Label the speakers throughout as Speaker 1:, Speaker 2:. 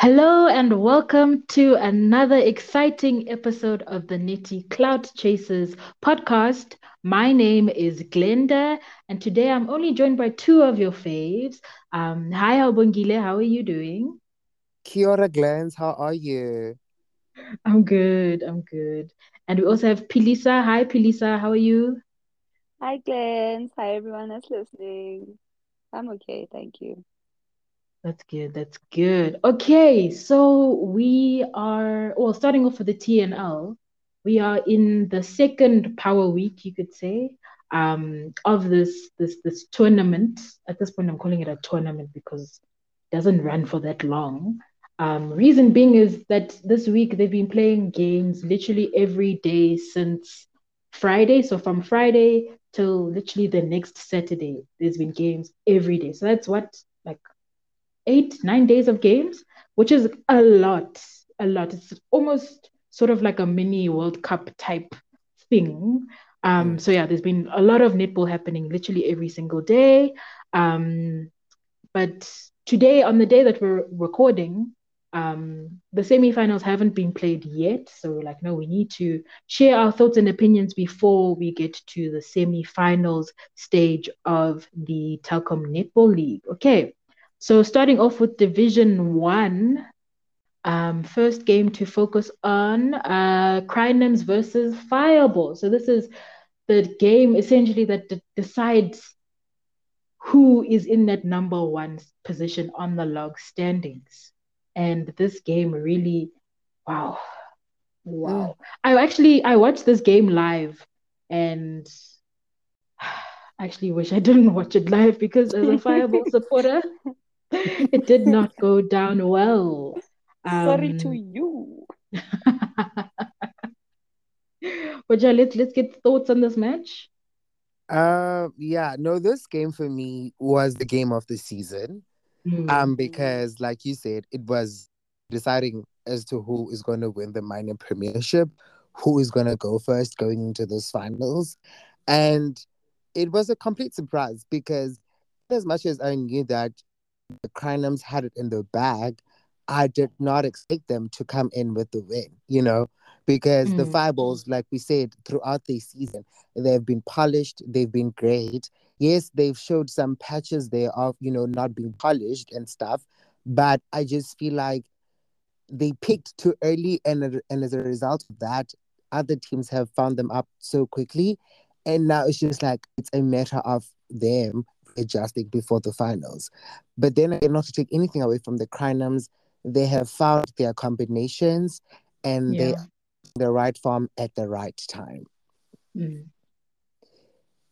Speaker 1: Hello and welcome to another exciting episode of the Nitty Cloud Chasers podcast. My name is Glenda, and today I'm only joined by two of your faves. Um, hi, Abongile, how are you doing?
Speaker 2: Kia ora, Glens. How are you?
Speaker 1: I'm good, I'm good. And we also have Pilisa. Hi, Pilisa, how are you?
Speaker 3: Hi, Glens. Hi, everyone that's listening. I'm okay, thank you.
Speaker 1: That's good. That's good. Okay, so we are well starting off with the TNL. We are in the second power week, you could say, um, of this this this tournament. At this point, I'm calling it a tournament because it doesn't run for that long. Um, reason being is that this week they've been playing games literally every day since Friday. So from Friday till literally the next Saturday, there's been games every day. So that's what like eight, nine days of games, which is a lot, a lot. It's almost sort of like a mini World Cup type thing. Um. So yeah, there's been a lot of netball happening literally every single day. Um, but today, on the day that we're recording, um, the semifinals haven't been played yet. So we're like, no, we need to share our thoughts and opinions before we get to the semifinals stage of the Telkom Netball League. Okay. So starting off with Division One, um, first game to focus on uh, Crinums versus Fireball. So this is the game essentially that d- decides who is in that number one position on the log standings. And this game really, wow, wow. Mm. I actually I watched this game live, and I actually wish I didn't watch it live because as a Fireball supporter it did not go down well.
Speaker 3: Um, Sorry to um, you.
Speaker 1: but yeah, let's let's get thoughts on this match.
Speaker 2: Uh, yeah, no, this game for me was the game of the season. Mm. Um, because like you said, it was deciding as to who is going to win the minor premiership, who is going to go first going into those finals, and it was a complete surprise because as much as I knew that the Crinums had it in their bag, I did not expect them to come in with the win, you know, because mm. the Fireballs, like we said, throughout the season, they've been polished, they've been great. Yes, they've showed some patches there of, you know, not being polished and stuff, but I just feel like they picked too early, and, and as a result of that, other teams have found them up so quickly. And now it's just like it's a matter of them adjusting before the finals. But then again, not to take anything away from the Crinums, they have found their combinations and yeah. they the right form at the right time. Mm.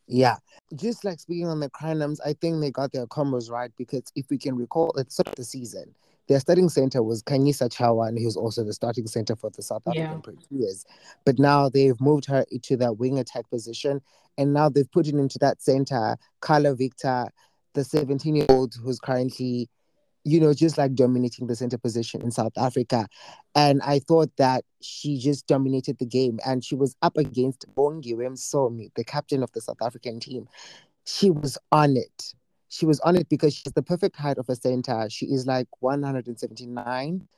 Speaker 2: Yeah, just like speaking on the Crinums, I think they got their combos right because if we can recall it's start of the season, their starting center was Khanyisa Chawa, and he was also the starting center for the South African yeah. But now they've moved her into that wing attack position, and now they've put it into that center, Carla Victor, the 17 year old who's currently, you know, just like dominating the center position in South Africa. And I thought that she just dominated the game, and she was up against Bongiwe Msomi, the captain of the South African team. She was on it she was on it because she's the perfect height of a center. She is like 179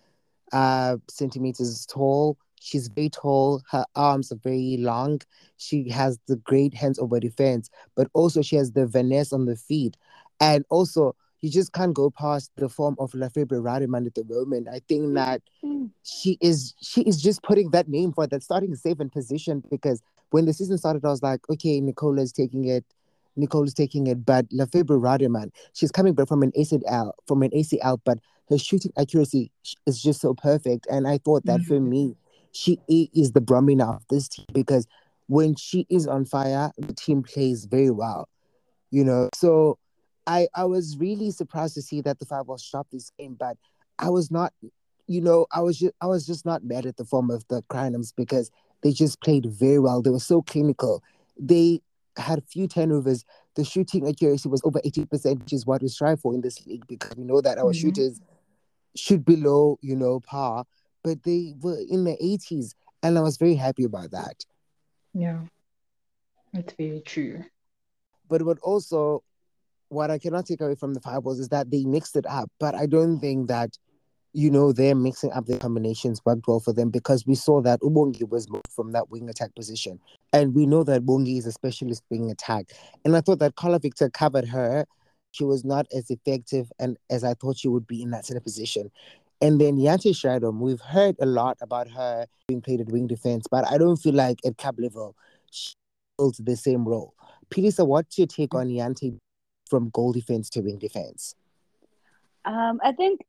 Speaker 2: uh, centimeters tall. She's very tall. Her arms are very long. She has the great hands over defense, but also she has the finesse on the feet. And also, you just can't go past the form of Lefebvre Rademeyer at the moment. I think that she is she is just putting that name for that starting seven position because when the season started, I was like, okay, Nicola is taking it. Nicole is taking it, but Lefebvre Rademeyer, she's coming back from an ACL, from an ACL, but her shooting accuracy is just so perfect. And I thought that mm-hmm. for me, she is the Bromina of this team because when she is on fire, the team plays very well, you know. So I I was really surprised to see that the five was dropped this game, but I was not, you know, I was just I was just not mad at the form of the Crinums because they just played very well. They were so clinical. They had a few turnovers. The shooting accuracy was over 80%, which is what we strive for in this league because we know that our mm-hmm. shooters should be low, you know, par, but they were in the 80s. And I was very happy about that.
Speaker 1: Yeah, that's very true.
Speaker 2: But what also, what I cannot take away from the Fireballs is that they mixed it up. But I don't think that you know, they're mixing up the combinations worked well for them because we saw that Ubongi was moved from that wing attack position. And we know that Bongi is a specialist wing attack. And I thought that Carla Victor covered her. She was not as effective and as I thought she would be in that center position. And then Jeante Strydom, we've heard a lot about her being played at wing defense, but I don't feel like at cap level she holds the same role. Pilisa, what's your take on Jeante from goal defense to wing defense?
Speaker 3: Um, I think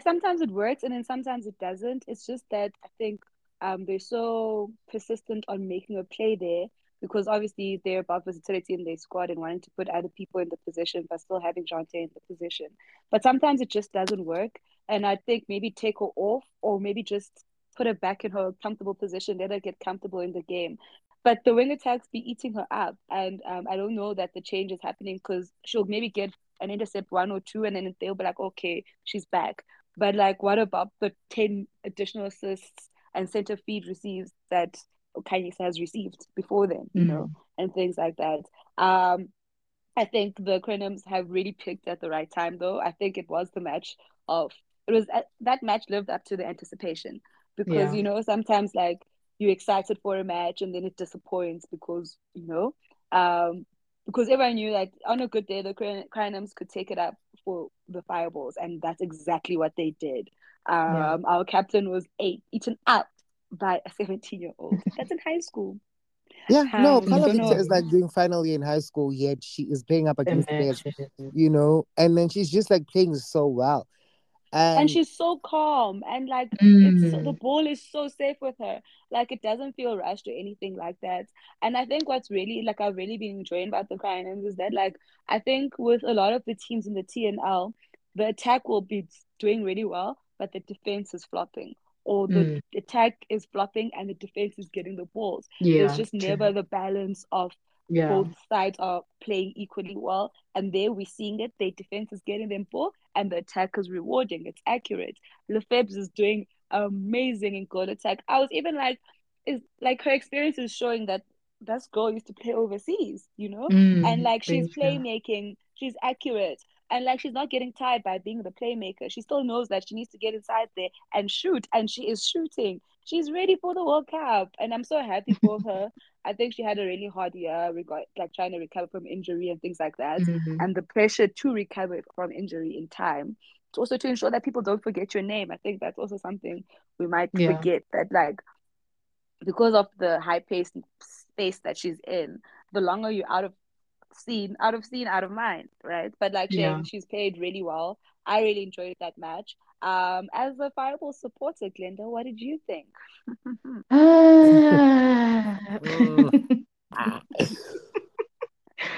Speaker 3: sometimes it works and then sometimes it doesn't. It's just that I think um, they're so persistent on making a play there because obviously they're about versatility in their squad and wanting to put other people in the position but still having Jeante in the position. But sometimes it just doesn't work. And I think maybe take her off or maybe just put her back in her comfortable position, let her get comfortable in the game. But the wing attacks be eating her up. And um, I don't know that the change is happening because she'll maybe get an intercept one or two and then they'll be like, okay, she's back. But like, what about the 10 additional assists and center feed receives that Khanyisa has received before then, you mm. know, and things like that. Um, I think the Crinums have really picked at the right time, though. I think it was the match of it was that match lived up to the anticipation because yeah. you know sometimes like you're excited for a match and then it disappoints because you know um, because everyone knew that on a good day the Crinums could take it up for the Fireballs, and that's exactly what they did. Um, yeah. Our captain was eight, eaten up by a 17 year old. That's in high school.
Speaker 2: Yeah, um, no, Carla Victor is like doing final year in high school, yet she is playing up against players, you know, and then she's just like playing so well.
Speaker 3: And, and she's so calm and like mm. it's, the ball is so safe with her. Like it doesn't feel rushed or anything like that. And I think what's really like I've really been enjoying about the Crinums is that like I think with a lot of the teams in the TNL, the attack will be doing really well, but the defense is flopping or the mm. attack is flopping and the defense is getting the balls. Yeah, There's just never the balance of yeah. both sides are playing equally well. And there we're seeing it. Their defense is getting them ball and the attack is rewarding. It's accurate. Lefebvre is doing amazing in goal attack. I was even like, is like her experience is showing that this girl used to play overseas, you know? Mm, and like she's playmaking, she's accurate and like she's not getting tired by being the playmaker. She still knows that she needs to get inside there and shoot, and she is shooting. She's ready for the World Cup, and I'm so happy for her. I think she had a really hard year, regard like trying to recover from injury and things like that, mm-hmm. and the pressure to recover from injury in time. It's also to ensure that people don't forget your name. I think that's also something we might yeah. forget that like because of the high pace space that she's in, the longer you're out of seen, out of scene, out of mind, right? But like yeah. she, she's played really well. I really enjoyed that match. Um, as a Fireball supporter, Glenda, what did you think?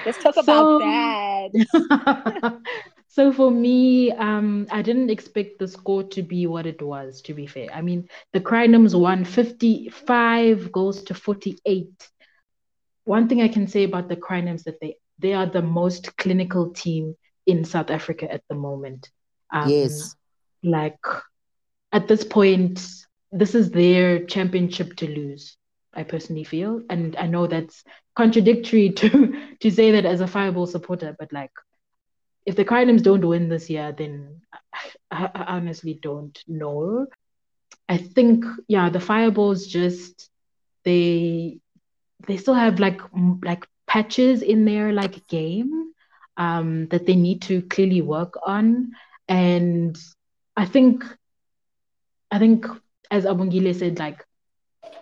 Speaker 3: Let's talk so, about that.
Speaker 1: so for me, um, I didn't expect the score to be what it was, to be fair. I mean, the Crinums won 55 goals to 48. One thing I can say about the Crinums that they they are the most clinical team in South Africa at the moment.
Speaker 2: Um, yes.
Speaker 1: Like at this point, this is their championship to lose. I personally feel, and I know that's contradictory to to say that as a Fireball supporter, but like, if the Crinums don't win this year, then I, I honestly don't know. I think yeah, the Fireballs just they they still have like like patches in their like game um, that they need to clearly work on. And I think, I think as Abongile said, like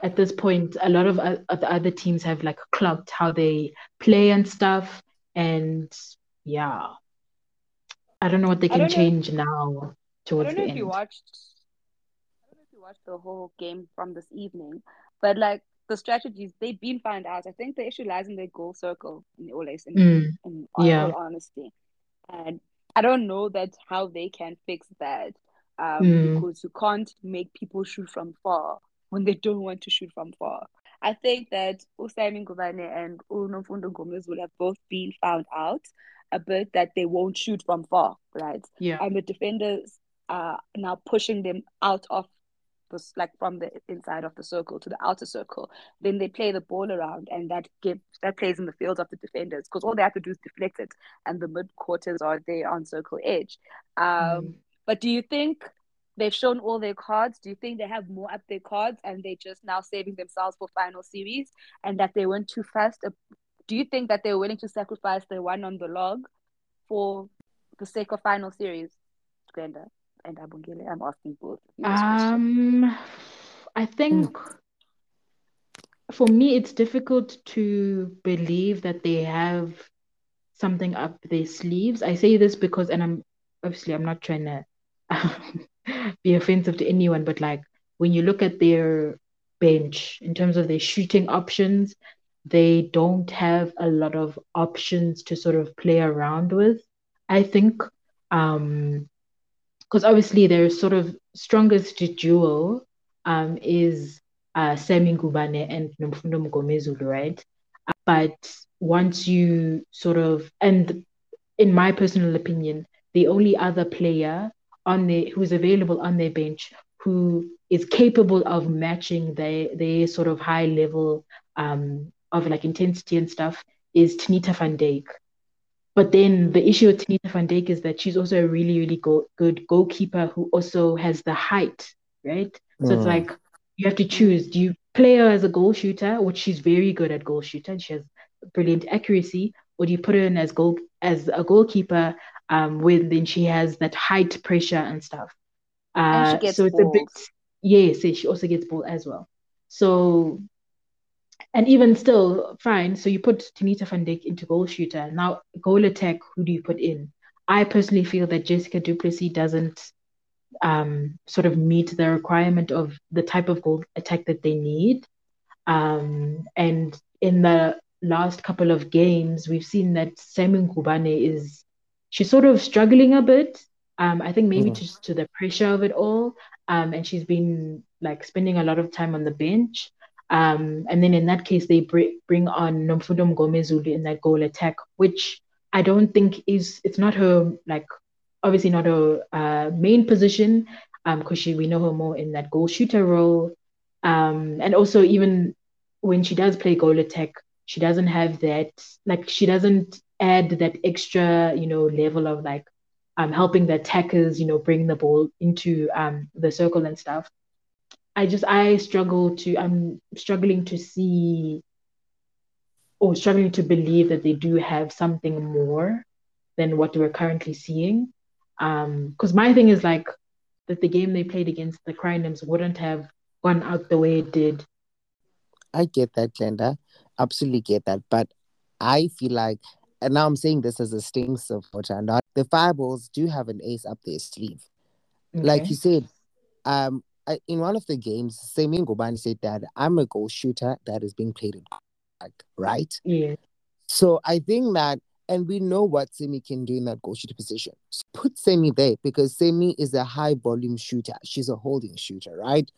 Speaker 1: at this point, a lot of uh, the other teams have like clocked how they play and stuff. And yeah, I don't know what they can change know, now towards
Speaker 3: I don't know if
Speaker 1: end.
Speaker 3: You watched, I don't know if you watched the whole game from this evening, but like the strategies they've been found out. I think the issue lies in their goal circle in always in, mm. in all, yeah. all honesty. And I don't know that how they can fix that. Um, mm. because you can't make people shoot from far when they don't want to shoot from far. I think that Usaimi Ngubane and Unomfundo Gomez will have both been found out a bit that they won't shoot from far, right?
Speaker 1: Yeah.
Speaker 3: And the defenders are now pushing them out of like from the inside of the circle to the outer circle. Then they play the ball around, and that gives that plays in the fields of the defenders because all they have to do is deflect it, and the mid quarters are there on circle edge. Um, mm. But do you think they've shown all their cards. Do you think they have more up their cards and they're just now saving themselves for final series and that they weren't too fast? Do you think that they're willing to sacrifice the one on the log for the sake of final series? Glenda and Abongile, I'm asking both.
Speaker 1: Um, I think mm. for me, it's difficult to believe that they have something up their sleeves. I say this because, and I'm obviously I'm not trying to be offensive to anyone, but like when you look at their bench in terms of their shooting options, they don't have a lot of options to sort of play around with. I think um because obviously their sort of strongest duo um is uh Sami Ngubane and Nomfundo Mngomezulu, right? But once you sort of and in my personal opinion, the only other player on the who's available on their bench who is capable of matching their their sort of high level um, of like intensity and stuff is Tanita van Dyk. But then the issue with Tanita van Dyk is that she's also a really, really go- good goalkeeper who also has the height, right? Mm. So it's mm. like you have to choose. Do you play her as a goal shooter, which she's very good at goal shooter, and she has brilliant accuracy, or do you put her in as goal as a goalkeeper um, when then she has that height pressure and stuff. Uh, and so it's balls. a bit yes, she also gets ball as well. So and even still, fine. So you put Tanita van Dyk into goal shooter. Now goal attack, who do you put in? I personally feel that Jessica Duplessis doesn't um, sort of meet the requirement of the type of goal attack that they need. Um, and in the last couple of games, we've seen that Sami Ngubane is she's sort of struggling a bit. Um, I think maybe mm. just to the pressure of it all. Um, and she's been like spending a lot of time on the bench. Um, and then in that case, they br- bring on Nomfundo Mngomezulu in that goal attack, which I don't think is it's not her like obviously not her uh, main position because um, she we know her more in that goal shooter role. Um, and also even when she does play goal attack, she doesn't have that like she doesn't add that extra, you know, level of like um, helping the attackers, you know, bring the ball into um, the circle and stuff. I just I struggle to I'm struggling to see or struggling to believe that they do have something more than what we're currently seeing. Because um, my thing is like that the game they played against the Crinums wouldn't have gone out the way it did.
Speaker 2: I get that, Glenda. Absolutely get that. But I feel like and now I'm saying this as a sting supporter, not the Fireballs do have an ace up their sleeve. Okay. Like you said, um, I, in one of the games, Sami Ngubane said that I'm a goal shooter that is being played in right?
Speaker 1: Yeah.
Speaker 2: So I think that, and we know what Sami can do in that goal shooter position. So put Sami there because Sami is a high volume shooter. She's a holding shooter, right?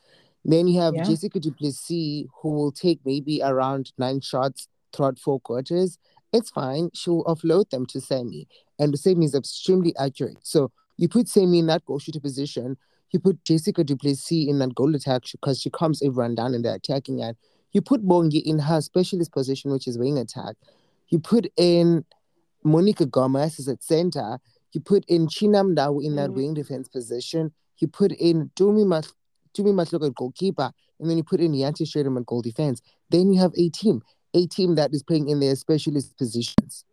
Speaker 2: Then you have yeah. Jessica Duplessis, who will take maybe around nine shots throughout four quarters it's fine. She'll offload them to Sami, and Sami is extremely accurate. So you put Sami in that goal shooter position. You put Jessica Duplessis in that goal attack because she calms everyone down in the attacking end. You put Bongi in her specialist position, which is wing attack. You put in Monica Gomez as at center. You put in Chinam Ndau in that mm. wing defense position. You put in Mas- Tumi Mahloka at goalkeeper. And then you put in Jeante Strydom at goal defense. Then you have a team a team that is playing in their specialist positions.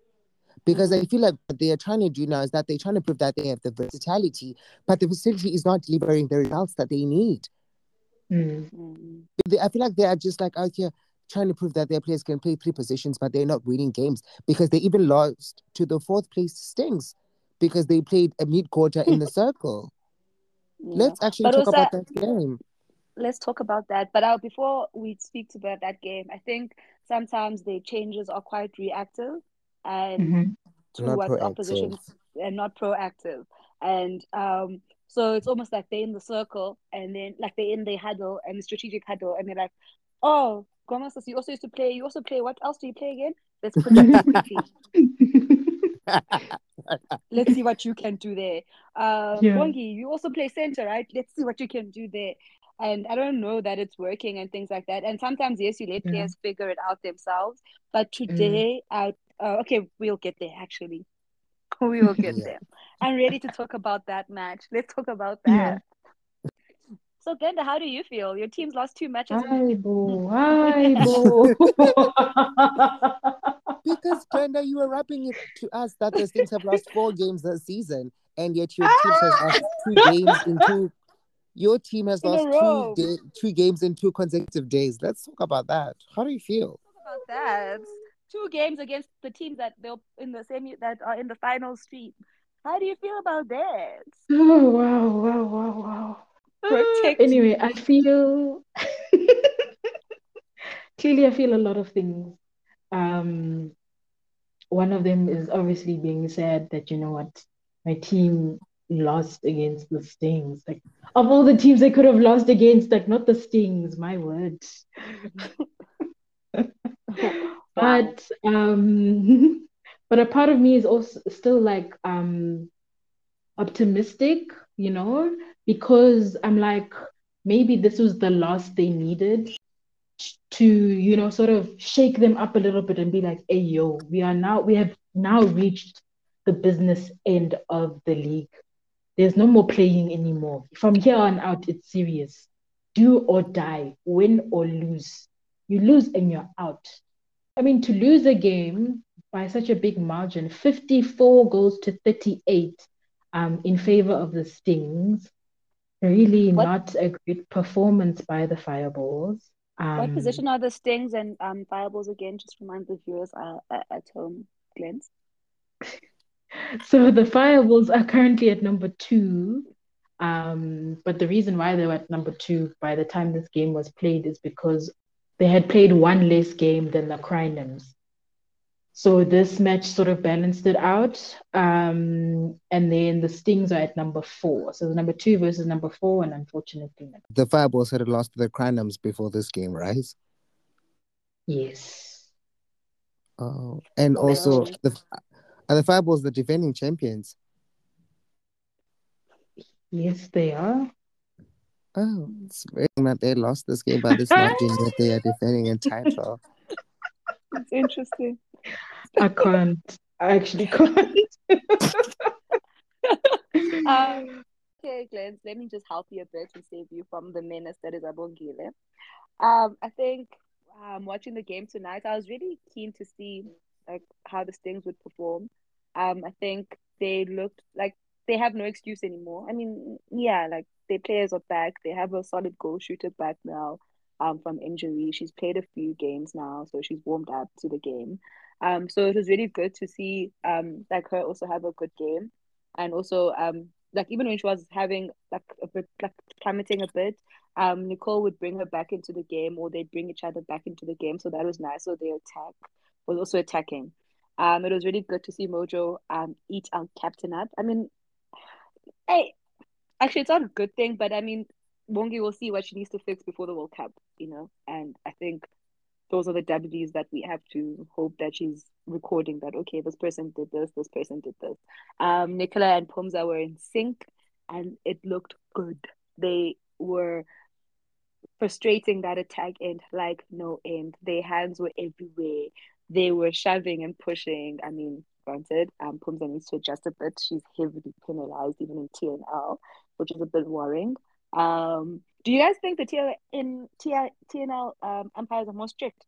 Speaker 2: Because I feel like what they are trying to do now is that they're trying to prove that they have the versatility, but the versatility is not delivering the results that they need.
Speaker 1: Mm.
Speaker 2: They, I feel like they are just like out here trying to prove that their players can play three positions, but they're not winning games because they even lost to the fourth place Stings because they played a mid quarter in the circle. Yeah. Let's actually but talk about that game.
Speaker 3: Let's talk about that. But uh, before we speak about that game, I think sometimes the changes are quite reactive and mm-hmm. towards opposition and not proactive. And um, so it's almost like they're in the circle and then like they're in the huddle and the strategic huddle and they're like, oh, Gomez, you also used to play, you also play, what else do you play again? Let's put that quickly. Let's see what you can do there. Uh, yeah. Bongi, you also play center, right? Let's see what you can do there and I don't know that it's working and things like that. And sometimes, yes, you let players figure it out themselves. But mm. today, mm. I uh, okay, we'll get there. Actually, we will get yeah. there. I'm ready to talk about that match. Let's talk about that. So, Glenda, how do you feel? Your team's lost two matches.
Speaker 1: Hi, boo. Hi, boo.
Speaker 2: because, Glenda, you were rapping it to us that the Stings have lost four games this season, and yet your team has lost two games in two. Your team has lost two, day, two games in two consecutive days. Let's talk about that. How do you feel?
Speaker 3: Talk about that. Two games against the teams that they're in the same that are in the final street. How do you feel about that?
Speaker 1: Oh wow, wow, wow, wow. Protect anyway, I feel clearly I feel a lot of things. Um one of them is obviously being sad that you know what my team lost against the Stings. Like of all the teams they could have lost against, like not the Stings, my word. but um but a part of me is also still like um optimistic, you know, because I'm like, maybe this was the last they needed to, you know, sort of shake them up a little bit and be like, hey, yo, we are now, we have now reached the business end of the league. There's no more playing anymore. From here on out, it's serious. Do or die, win or lose. You lose and you're out. I mean, to lose a game by such a big margin, 54 goals to 38 um, in favor of the Stings. Really what, not a great performance by the Fireballs.
Speaker 3: Um, what position are the Stings and um, Fireballs again? Just remind the viewers uh, at home, Glenn.
Speaker 1: So the Fireballs are currently at number two. Um, but the reason why they were at number two by the time this game was played is because they had played one less game than the Crinums. So this match sort of balanced it out. Um, and then the Stings are at number four. So the number two versus number four, and unfortunately.
Speaker 2: The Fireballs had lost to the Crinums before this game, right?
Speaker 1: Yes.
Speaker 2: Oh, and also the are the Fireballs the defending champions?
Speaker 1: Yes, they are.
Speaker 2: Oh, it's very that they lost this game, but it's not being that they are defending a title.
Speaker 3: It's interesting.
Speaker 1: I can't. I actually can't.
Speaker 3: um, okay, Glenn, let me just help you a bit and save you from the menace that is Abongile. Um, I think um, watching the game tonight, I was really keen to see like how the Stings would perform. Um, I think they looked like they have no excuse anymore. I mean, yeah, like their players are back. They have a solid goal shooter back now um, from injury. She's played a few games now, so she's warmed up to the game. Um, so it was really good to see um like her also have a good game, and also um like even when she was having like a bit like plummeting a bit, um Nicole would bring her back into the game, or they'd bring each other back into the game. So that was nice. So their attack was also attacking. Um, it was really good to see Mojo um eat our captain up. I mean, hey, actually, it's not a good thing, but I mean, Bongi will see what she needs to fix before the World Cup, you know. And I think those are the W's that we have to hope that she's recording that okay, this person did this, this person did this. Um, Nicola and Phumza were in sync, and it looked good. They were frustrating that attack end like no end. Their hands were everywhere. They were shoving and pushing. I mean, granted, um, needs to adjust a bit. She's heavily penalized even in TNL, which is a bit worrying. Um, do you guys think the TL in TL, TNL um, umpires are more strict?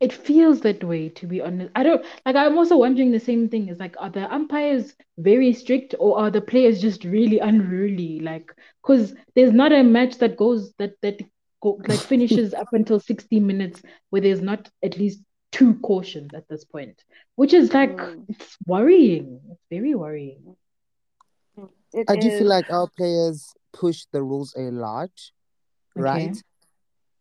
Speaker 1: It feels that way, to be honest. I don't like. I'm also wondering the same thing. Is like, are the umpires very strict, or are the players just really unruly? Like, because there's not a match that goes that that go, like finishes up until 60 minutes where there's not at least two cautions at this point, which is like mm. it's worrying. It's very worrying.
Speaker 2: It I is... do feel like our players push the rules a lot, okay. right?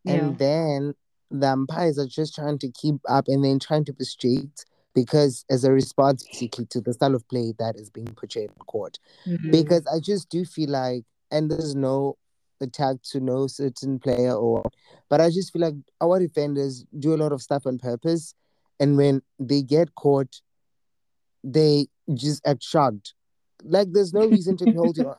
Speaker 2: Yeah. And then the umpires are just trying to keep up and then trying to be straight because as a response basically to the style of play that is being portrayed in court. Mm-hmm. Because I just do feel like and there's no attack to no certain player or but I just feel like our defenders do a lot of stuff on purpose and when they get caught they just act shocked. Like there's no reason to hold you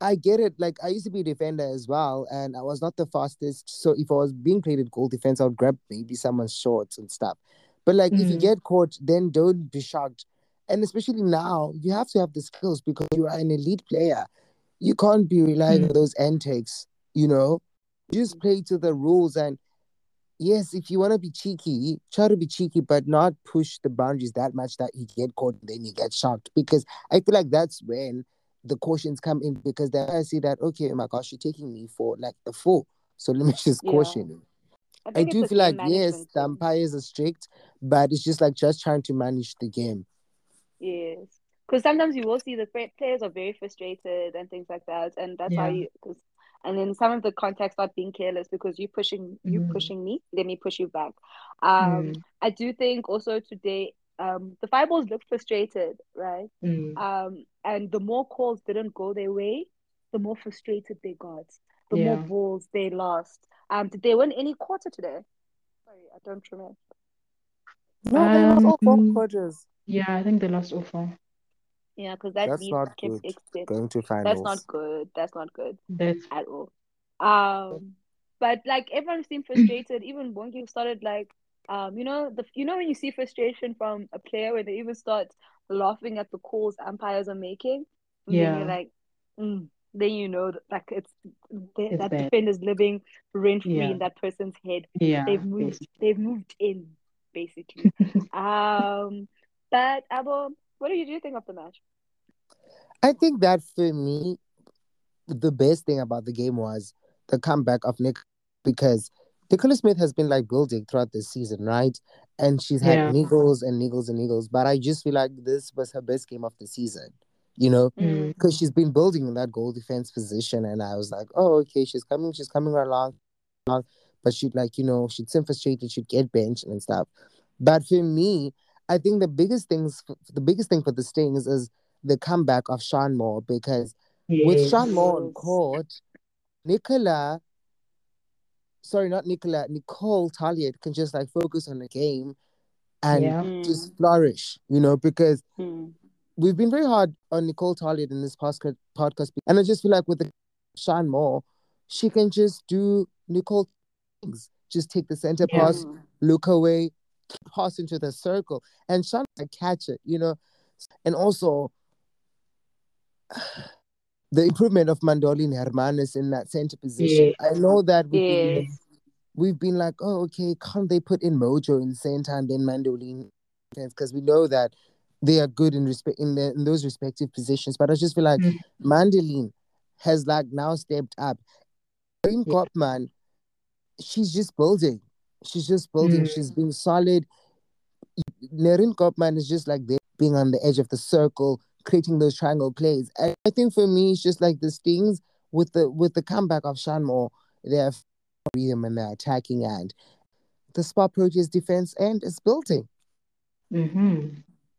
Speaker 2: I get it. Like I used to be a defender as well, and I was not the fastest. So if I was being played at goal defense, I would grab maybe someone's shorts and stuff. But like mm-hmm. if you mm. get caught, then don't be shocked. And especially now, you have to have the skills because you are an elite player. You can't be relying mm-hmm. on those antics. You know, just mm. play to the rules and yes, if you want to be cheeky, try to be cheeky, but not push the boundaries that much that you get caught and then you get shocked. Because I feel like that's when the cautions come in because then I see that okay, oh my gosh, you're taking me for like a fool. So let me just yeah. caution you. I, I do feel like yes, the umpires are strict, but it's just like just trying to manage the game.
Speaker 3: Yes, because sometimes you will see the players are very frustrated and things like that, and that's yeah. why you. Cause, and then some of the contacts start being careless because you pushing you mm. pushing me, let me push you back. Um, mm. I do think also today um, the fireballs looked frustrated, right? Mm. Um, and the more calls didn't go their way, the more frustrated they got, the yeah. more balls they lost. Um, did they win any quarter today? Sorry, I don't remember.
Speaker 1: No, they lost all four um, quarters. Yeah, I think they lost all four.
Speaker 3: Yeah, because that
Speaker 2: that's not good. Going to finals.
Speaker 3: That's not good. That's not good. That's at all. Um, but like everyone seemed frustrated. Even Bongi started like um, you know, the you know when you see frustration from a player when they even start laughing at the calls umpires are making, yeah, then you're like, mm, then you know that, like it's, it's that bad. defender's living rent free yeah. in that person's head.
Speaker 1: Yeah,
Speaker 3: they've moved. Basically. They've moved in basically. um, but Abo, what do you do think of the match?
Speaker 2: I think that for me, the best thing about the game was the comeback of Nick because Nicola Smith has been like building throughout this season, right? And she's had yeah. niggles and niggles and niggles, but I just feel like this was her best game of the season, you know, because mm. she's been building in that goal defense position. And I was like, oh, okay, she's coming, she's coming along, but she'd like, you know, she'd seem frustrated, she'd get benched and stuff. But for me, I think the biggest things, the biggest thing for the Stings is the comeback of Sean Moore because yes. with Sean Moore on court, Nicola sorry, not Nicola, Nicole Taljaard can just like focus on the game and yeah. just flourish, you know, because mm. we've been very hard on Nicole Taljaard in this podcast, podcast, and I just feel like with the Sean Moore, she can just do Nicole things, just take the center yeah. pass, look away, pass into the circle, and Sean can catch it, you know, and also the improvement of Mandoline Hermanes in that center position. I know that we've, been, we've been like, oh, okay, can't they put in Mojo in center and then Mandolin? Because we know that they are good in respect in, the, in those respective positions. But I just feel like mm-hmm. Mandoline has like now stepped up. In yeah. Koopman, she's just building. She's just building. Mm-hmm. She's being solid. Nerine Koopman is just like there, being on the edge of the circle, creating those triangle plays. I, I think for me, it's just like the stings with the with the comeback of Sean Moore. They have freedom in their attacking end. The Spar Proteas defense end is building.
Speaker 1: Mm-hmm.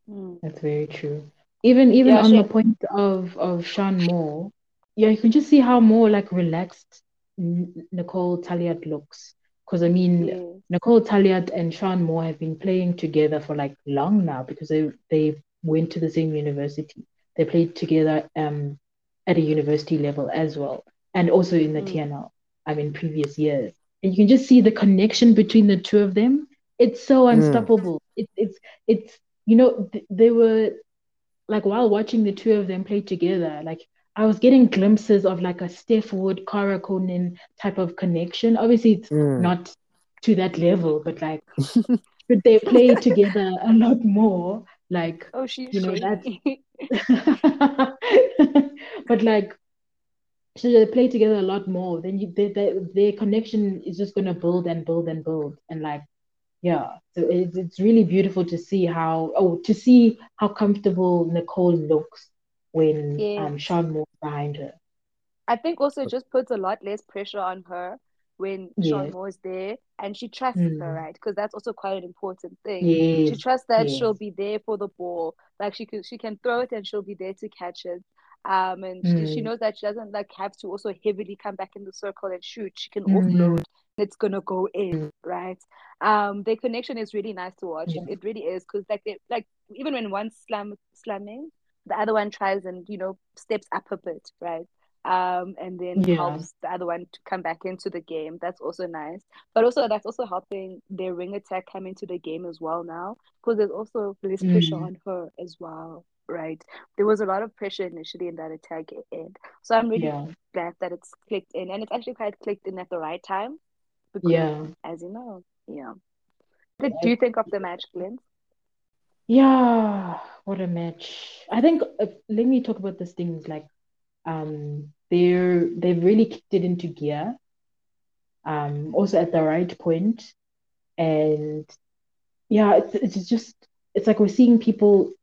Speaker 1: Mm. That's very true. Even even yeah, on the point of of Sean Moore, yeah, you can just see how more like relaxed Nicole Taljaard looks. Because I mean, yes. Nicole Taljaard and Sean Moore have been playing together for like long now because they they went to the same university. They played together um, at a university level as well, and also in the mm. TNL. I mean, previous years, and you can just see the connection between the two of them. It's so mm. unstoppable. Mm. It, it's it's you know th- they were like while watching the two of them play together, like I was getting glimpses of like a Steph Wood, Cara Koenen type of connection. Obviously, it's mm. not to that level, but like should they play together a lot more, like
Speaker 3: oh she's
Speaker 1: you know that but like should they play together a lot more then you they, they, their connection is just going to build and build and build and like yeah so it's, it's really beautiful to see how oh to see how comfortable nicole looks when um sean moves behind her
Speaker 3: i think also it just puts a lot less pressure on her when yes. Sean Moore is there and she trusts mm. her, right? Because that's also quite an important thing. Yes. She trusts that yes. she'll be there for the ball. Like she can she can throw it and she'll be there to catch it. Um and mm. she, she, mm. knows that she doesn't like have to also heavily come back in the circle and shoot. She can mm. offload. It's gonna go in, right? Um, their connection is really nice to watch. Yeah. It really is because like they like even when one slam slamming, the other one tries and you know steps up a bit, right? um, and then yeah. helps the other one to come back into the game. That's also nice. But also that's also helping their ring attack come into the game as well now because there's also less pressure mm. on her as well. right? There was a lot of pressure initially in that attack end. So I'm really yeah. glad that it's clicked in. And it's actually quite clicked in at the right time.
Speaker 1: Because, yeah.
Speaker 3: As you know, yeah. What did you think of the match, Glenn?
Speaker 1: Yeah, what a match. I think uh, let me talk about this things like um they're they've really kicked it into gear. Um also at the right point. And yeah, it's, it's just it's like we're seeing people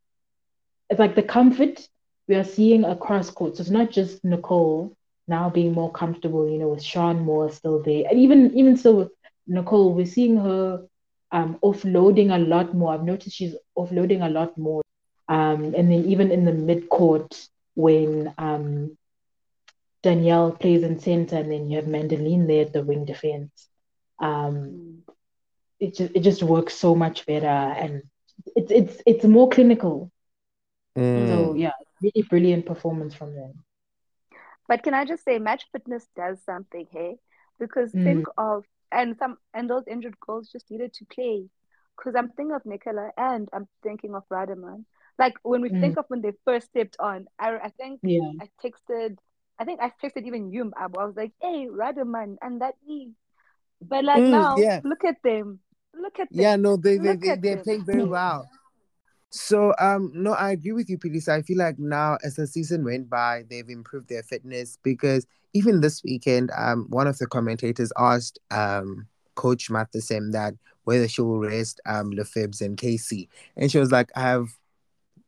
Speaker 1: it's like the comfort we are seeing across court. So it's not just Nicole now being more comfortable, you know, with Sean Moore still there. And even even still with Nicole, we're seeing her um, offloading a lot more. I've noticed she's offloading a lot more. Um, and then even in the mid court, when um, Danielle plays in center, and then you have Mandeline there at the wing defense, um, it just it just works so much better, and it's it's it's more clinical. Mm. So yeah, really brilliant performance from them.
Speaker 3: But can I just say, match fitness does something, hey? Because mm. think of and some and those injured girls just needed to play. Because I'm thinking of Nicola and I'm thinking of Rademeyer. Like when we mm. think of when they first stepped on, I I think
Speaker 1: yeah.
Speaker 3: I texted I think I texted even you, Abu. I was like, hey, Rademeyer and that knee. But like mm, now, yeah. look at them. Look at them.
Speaker 2: Yeah, no, they they, they, they played very well. So um no, I agree with you, Pilisa. I feel like now as the season went by, they've improved their fitness because even this weekend, um, one of the commentators asked um Coach Matheson that whether she will rest um Lefebvre and Casey. And she was like, I have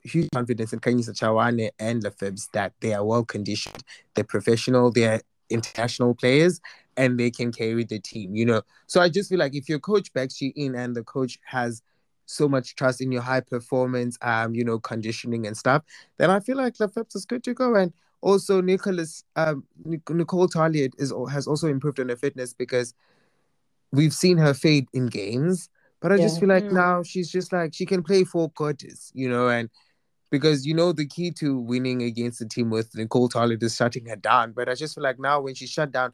Speaker 2: huge confidence in Kagiso Chawane and Lefebvre that they are well conditioned, they're professional, they're international players, and they can carry the team, you know. So I just feel like if your coach backs you in and the coach has so much trust in your high performance, um, you know, conditioning and stuff, then I feel like Lefebvre is good to go. And also Nicholas, um, Nicole Taljaard is has also improved on her fitness because we've seen her fade in games, but I yeah. just feel like mm. now she's just like she can play four quarters, you know, and because you know the key to winning against the team with Nicole Taljaard is shutting her down. But I just feel like now when she's shut down,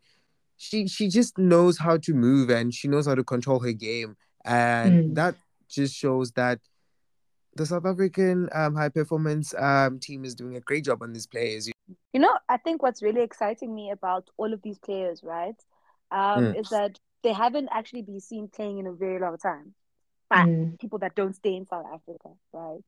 Speaker 2: she she just knows how to move and she knows how to control her game, and mm. that just shows that the South African um, high performance um, team is doing a great job on these players.
Speaker 3: You know, I think what's really exciting me about all of these players, right, um, mm. is that they haven't actually been seen playing in a very long time. But mm. people that don't stay in South Africa, right?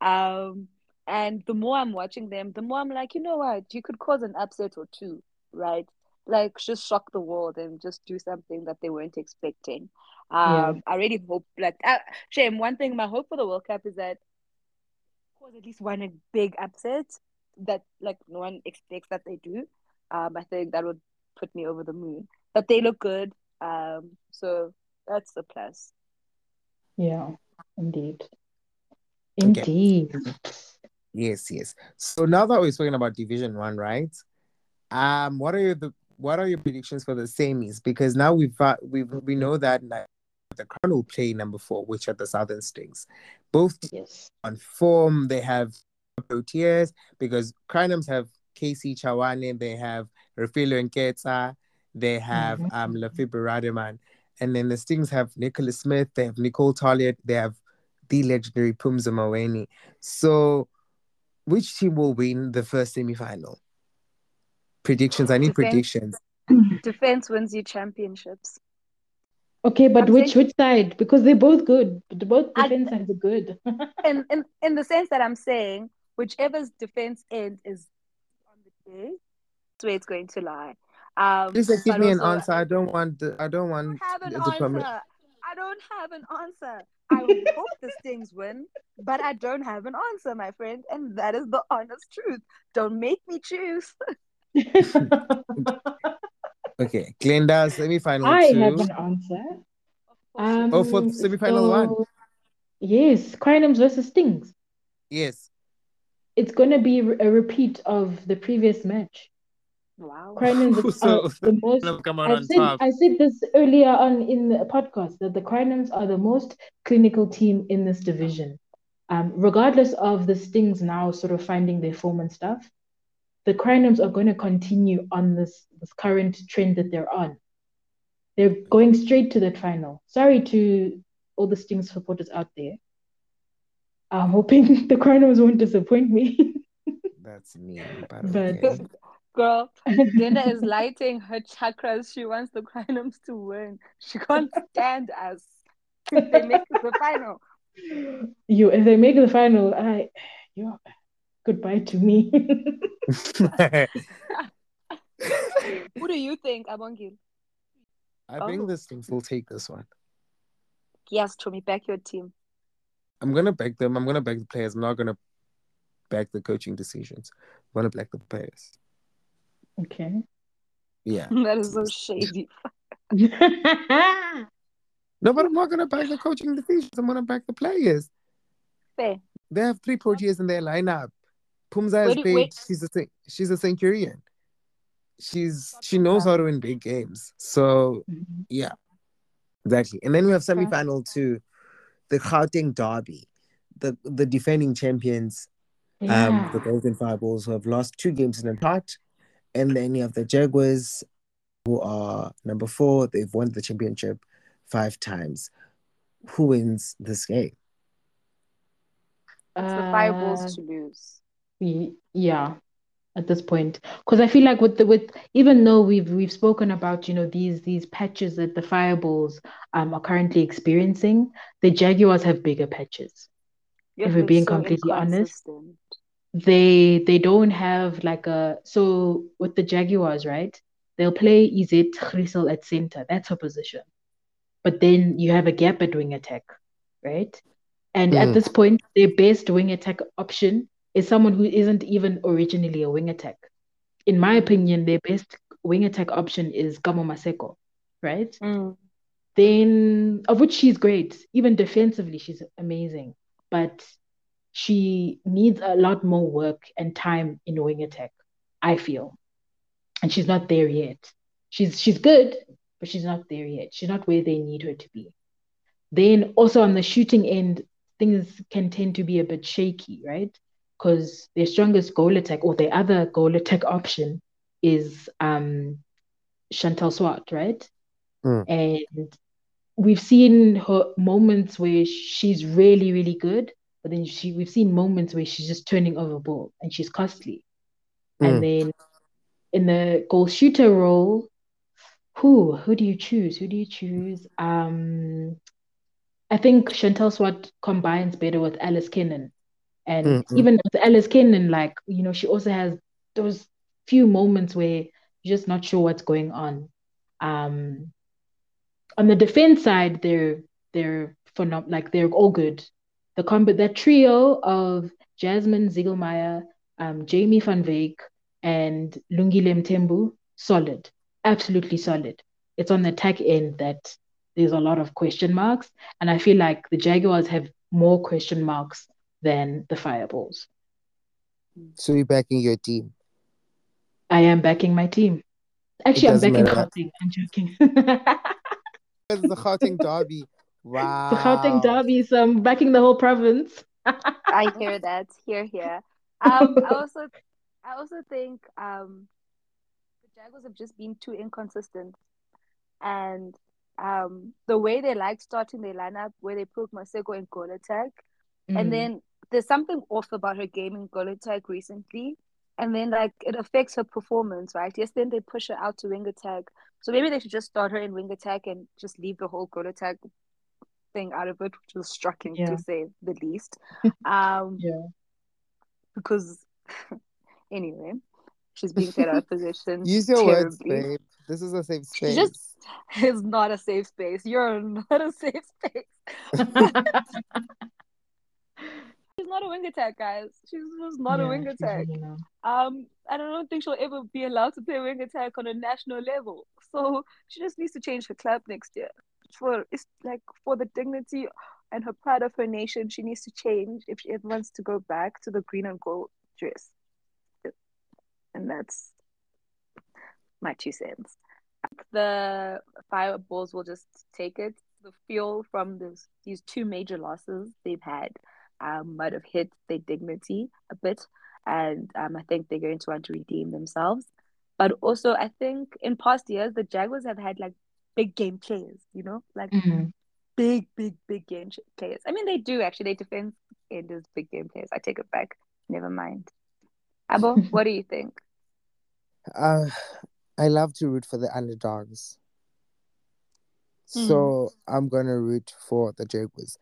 Speaker 3: Um, and the more I'm watching them, the more I'm like, you know what, you could cause an upset or two, right? Like just shock the world and just do something that they weren't expecting. Um, yeah. I really hope like uh, shame. One thing, my hope for the World Cup is that cause at least one big upset that like no one expects that they do. Um, I think that would put me over the moon. But they look good. Um, so that's the plus.
Speaker 1: Yeah, indeed. Indeed. Okay.
Speaker 2: Yes, yes. So now that we're talking about Division One, right? Um, what are you the what are your predictions for the semis? Because now we've we we know that like, the Crown will play number four, which are the Southern Stings. Both
Speaker 1: yes.
Speaker 2: on form, they have Proteas because Crinums have Casey Chawane, they have Refilwe Nketsa, they have mm-hmm. um Lefebvre Rademeyer, and then the Stings have Nicholas Smith, they have Nicole Taljaard, they have the legendary Phumza Maweni. So, which team will win the first semi-final? Predictions. I need defense, predictions.
Speaker 3: Defense wins you championships.
Speaker 1: Okay, but I'm which saying, which side? Because they're both good. Both defense sides are good.
Speaker 3: in, in in the sense that I'm saying, whichever's defense end is on the day, that's where it's going to lie. Um,
Speaker 2: Please give me also, an answer. I don't want. The, I don't want.
Speaker 3: I don't have an answer. I don't have an answer. I hope the Stings win, but I don't have an answer, my friend, and that is the honest truth. Don't make me choose.
Speaker 2: okay, Glenda, semi-final
Speaker 1: I two. have an answer. Um,
Speaker 2: oh, for semi-final so, one.
Speaker 1: Yes, Crinums versus Stings.
Speaker 2: Yes.
Speaker 1: It's gonna be a repeat of the previous match.
Speaker 3: Wow.
Speaker 1: Crinums so, are the most. I said, top. I said this earlier on in the podcast that the Crinums are the most clinical team in this division. Um, regardless of the Stings now sort of finding their form and stuff, the Crinums are going to continue on this, this current trend that they're on. They're going straight to the final. Sorry to all the Stings supporters out there. I'm hoping the Crinums won't disappoint me.
Speaker 2: That's me.
Speaker 1: But
Speaker 2: okay.
Speaker 3: Girl, Linda is lighting her chakras. She wants the Crinums to win. She can't stand us if they make the final.
Speaker 1: You, if they make the final, I, you, goodbye to me.
Speaker 3: Who do you think, Abongile?
Speaker 2: I think oh. the Saints will take this one.
Speaker 3: Yes, me back your team.
Speaker 2: I'm gonna back them. I'm gonna back the players. I'm not gonna back the coaching decisions. I'm gonna back the players.
Speaker 1: Okay.
Speaker 2: Yeah.
Speaker 3: that is so shady.
Speaker 2: no, but I'm not gonna back the coaching decisions. I'm gonna back the players.
Speaker 3: Fair.
Speaker 2: They have three Proteas in their lineup. Phumza has played. She's a she's a Centurion. She's she knows how to win big games. So mm-hmm. yeah, exactly. And then we have semi-final two, the Gauteng Derby, the the defending champions, yeah. um, the Golden Fireballs, who have lost two games in a part, and then you have the Jaguars, who are number four. They've won the championship five times. Who wins this game?
Speaker 3: It's the Fireballs uh, to lose.
Speaker 1: Yeah, at this point, because I feel like with the with even though we've we've spoken about you know these these patches that the Fireballs um are currently experiencing, the Jaguars have bigger patches. if we're being so completely honest, they they don't have like a so with the Jaguars, right? They'll play Izette Griesel at center. That's her position. But then you have a gap at wing attack, right? And mm. at this point, their best wing attack option is someone who isn't even originally a wing attack. In my opinion, their best wing attack option is Kamo Maseko, right?
Speaker 3: Mm.
Speaker 1: Then, of which she's great. Even defensively, she's amazing. But she needs a lot more work and time in wing attack, I feel. And she's not there yet. She's she's good, but she's not there yet. She's not where they need her to be. Then also on the shooting end, things can tend to be a bit shaky, right? Because their strongest goal attack or their other goal attack option is um Chantal Swart, right?
Speaker 2: Mm.
Speaker 1: And we've seen her moments where she's really, really good, but then she we've seen moments where she's just turning over ball and she's costly. Mm. And then in the goal shooter role, who who do you choose? Who do you choose? Um, I think Chantal Swart combines better with Alice Kinnon, and mm-hmm. even with Alice Kinnon, like you know, she also has those few moments where you're just not sure what's going on. Um, on the defense side, they're they're phenom- like they're all good the combat that trio of Jasmine Ziegelmeyer, um, Jamie van Wyk, and Lungile Mthembu, solid, absolutely solid. It's on the attack end that there's a lot of question marks, and I feel like the Jaguars have more question marks than the Fireballs.
Speaker 2: So you're backing your team?
Speaker 1: I am backing my team. Actually, I'm backing Gauteng. I'm joking.
Speaker 2: it's the Gauteng derby. Wow.
Speaker 1: The Gauteng Derby is um, backing the whole province.
Speaker 3: I hear that. Hear, hear. Um, I also, I also think um, the Jaguars have just been too inconsistent, and um, the way they like starting their lineup, where they put Maseko in goal attack, mm. and then there's something off about her game in goal attack recently, and then like it affects her performance, right? Yes, then they push her out to wing attack, so maybe they should just start her in wing attack and just leave the whole goal attack thing out of it, which was striking yeah. to say the least. Um,
Speaker 1: yeah.
Speaker 3: Because, anyway, she's being put out of position.
Speaker 2: Use your terribly. words, babe. This is a safe space. Just,
Speaker 3: it's not a safe space. You're not a safe space. Not a wing attack, guys. She's just not yeah, a wing attack. Really um, I don't think she'll ever be allowed to play wing attack on a national level. So she just needs to change her club next year for it's like for the dignity and her pride of her nation, she needs to change if she ever wants to go back to the green and gold dress. And that's my two cents. The fireballs will just take it. The fuel from this these two major losses they've had um, might have hit their dignity a bit, and um, I think they're going to want to redeem themselves. But also, I think in past years the Jaguars have had like big game players, you know, like
Speaker 1: mm-hmm.
Speaker 3: big, big, big game players. I mean, they do actually. They defend end is big game players. I take it back. Never mind. Abo, what do you think?
Speaker 2: Uh, I love to root for the underdogs. Mm. So I'm gonna root for the Jaguars.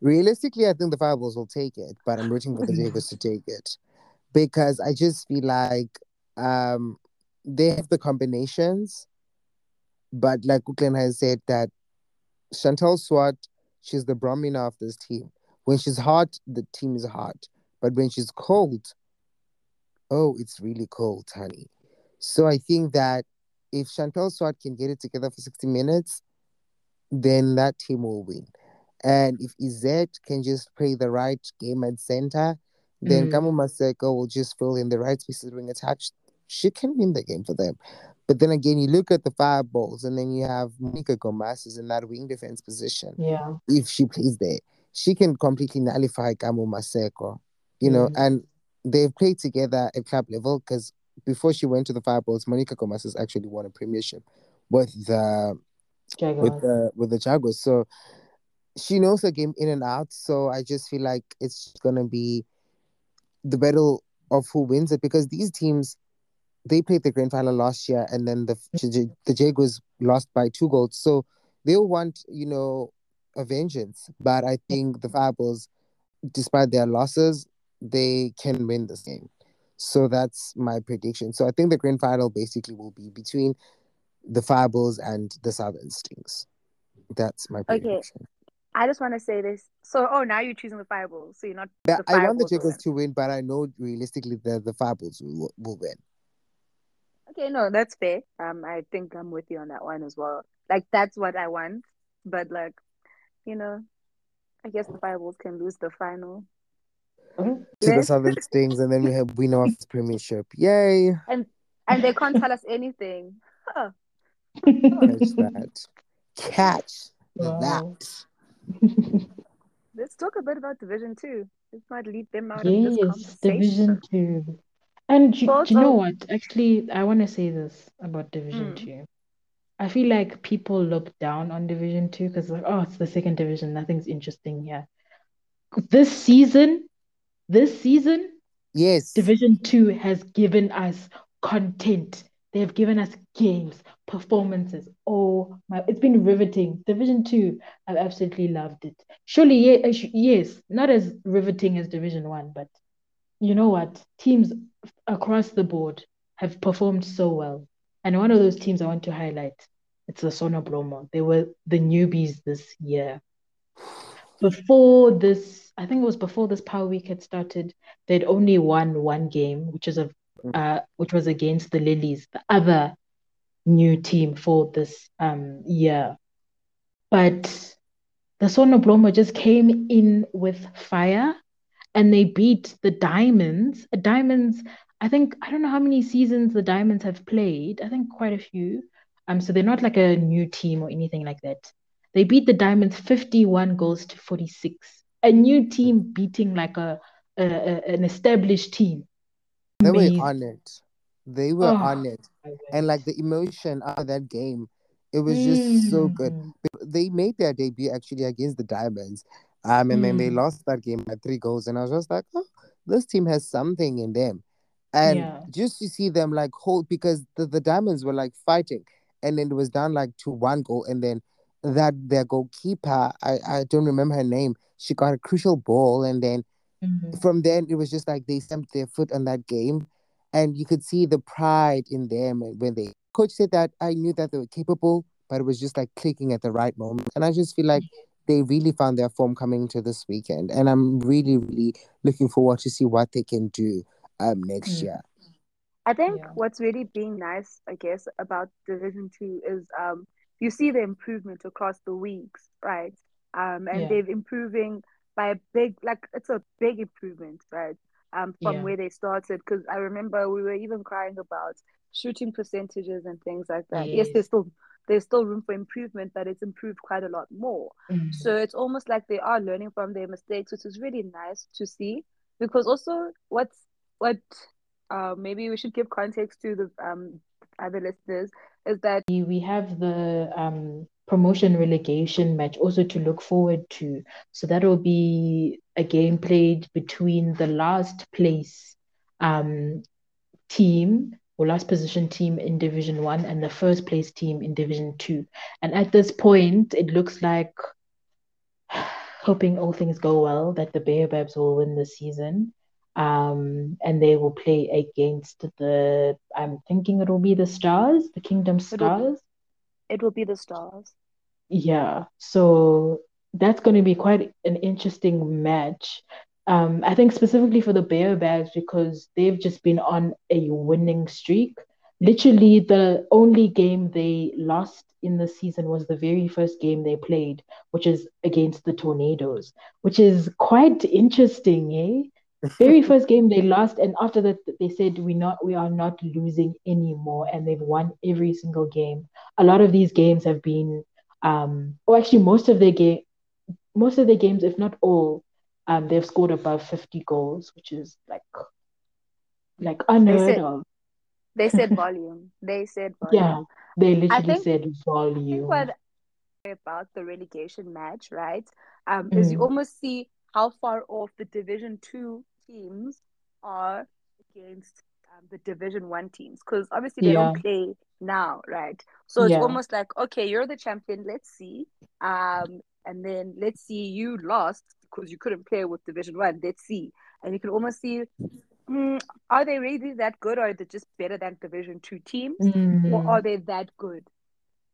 Speaker 2: Realistically, I think the Fireballs will take it, but I'm rooting for the Jaguars to take it because I just feel like um, they have the combinations, but like Uklen has said that Chantal Swart, she's the Bromina of this team. When she's hot, the team is hot, but when she's cold, oh, it's really cold, honey. So I think that if Chantal Swart can get it together for 60 minutes, then that team will win. And if Izette can just play the right game at center, then mm. Kamo Maseko will just fill in the right pieces being attached. She can win the game for them. But then again, you look at the fireballs, and then you have Monica Gomez is in that wing defense position.
Speaker 1: Yeah.
Speaker 2: If she plays there, she can completely nullify Kamo Maseko, you mm. know, and they've played together at club level because before she went to the fireballs, Monica Gomez has actually won a premiership with the Jaguars. with the with the Jaguars. So she knows the game in and out. So I just feel like it's gonna be the battle of who wins it because these teams they played the grand final last year and then the the Jaguars lost by two goals. So they'll want, you know, a vengeance. But I think the Fireballs, despite their losses, they can win this game. So that's my prediction. So I think the grand final basically will be between the Fireballs and the Southern Stings. That's my prediction. Okay.
Speaker 3: I just want to say this. So, oh, now you're choosing the Fireballs. So you're not.
Speaker 2: Yeah, I want the Jaguars to win, but I know realistically the the Fireballs will, will win.
Speaker 3: Okay, no, that's fair. Um, I think I'm with you on that one as well. Like that's what I want, but like, you know, I guess the Fireballs can lose the final.
Speaker 2: To the Southern Stings, and then we have we know the Premiership. Yay!
Speaker 3: And and they can't tell us anything. Huh.
Speaker 2: Catch that! Catch wow. that!
Speaker 3: Let's talk a bit about Division Two. This might lead them out yes, of this conversation.
Speaker 1: Division Two. And you, do you know what? Actually, I want to say this about Division mm. Two. I feel like people look down on Division Two because like, oh, it's the second division. Nothing's interesting here. This season, this season,
Speaker 2: yes,
Speaker 1: Division Two has given us content. They have given us games, performances. Oh my, it's been riveting. Division Two, I've absolutely loved it. Surely, uh, yes, not as riveting as Division One, but you know what? Teams across the board have performed so well. And one of those teams I want to highlight, it's the Sonoblomo. They were the newbies this year. Before this, I think it was before this Power Week had started, they'd only won one game, which is a uh, which was against the Lilies, the other new team for this um, year. But the Sonoblomo just came in with fire and they beat the Diamonds. Diamonds, I think, I don't know how many seasons the Diamonds have played. I think quite a few. Um, so they're not like a new team or anything like that. They beat the Diamonds 51 goals to 46. A new team beating like a, a, a an established team.
Speaker 2: They were on it. They were oh, on it. And like the emotion of that game, it was just mm. so good. Mm. They made their debut actually against the Diamonds. Um, and mm. then they mm. lost that game by three goals. And I was just like, oh, this team has something in them. And yeah. just to see them like hold because the, the Diamonds were like fighting. And then it was down like to one goal. And then that their goalkeeper, I, I don't remember her name, she got a crucial ball. And then mm-hmm. from then it was just like they stamped their foot on that game. And you could see the pride in them when they coach said that I knew that they were capable, but it was just like clicking at the right moment. And I just feel like they really found their form coming to this weekend. And I'm really, really looking forward to see what they can do um next mm. year.
Speaker 3: I think yeah. what's really being nice, I guess, about Division Two is um you see the improvement across the weeks, right? Um and yeah. they're improving by a big like it's a big improvement, right? Um from yeah. where they started. Because I remember we were even crying about shooting percentages and things like that. Yes, yes there's still there's still room for improvement, but it's improved quite a lot more. Mm. So it's almost like they are learning from their mistakes, which is really nice to see. Because also, what's what uh, maybe we should give context to the um, other listeners is that
Speaker 1: we have the um, promotion relegation match also to look forward to. So that will be a game played between the last place um, team or last position team in Division One and the first place team in Division Two. And at this point, it looks like, hoping all things go well, that the Baobabs will win the season. Um, and they will play against the. I'm thinking it will be the Stars, the Kingdom Stars.
Speaker 3: It will be, it will be the Stars.
Speaker 1: Yeah. So that's going to be quite an interesting match. Um, I think specifically for the Bear Baobabs because they've just been on a winning streak. Literally, the only game they lost in the season was the very first game they played, which is against the Tornadoes, which is quite interesting, eh? very first game they lost, and after that they said we not we are not losing anymore, and they've won every single game. A lot of these games have been, um, or actually most of their game, most of their games, if not all, um, they've scored above 50 goals, which is like like unheard
Speaker 3: they said,
Speaker 1: of.
Speaker 3: They said volume. They said volume.
Speaker 1: Yeah, they literally think, said volume.
Speaker 3: what about the relegation match, right? Um, mm. you almost see how far off the Division Two teams are against um, the Division One teams, because obviously they yeah. don't play now, right? So it's yeah. almost like, okay, you're the champion. Let's see. Um, and then let's see you lost because you couldn't play with Division One. Let's see, and you can almost see. Mm, are they really that good, or are they just better than Division Two teams, mm. or are they that good?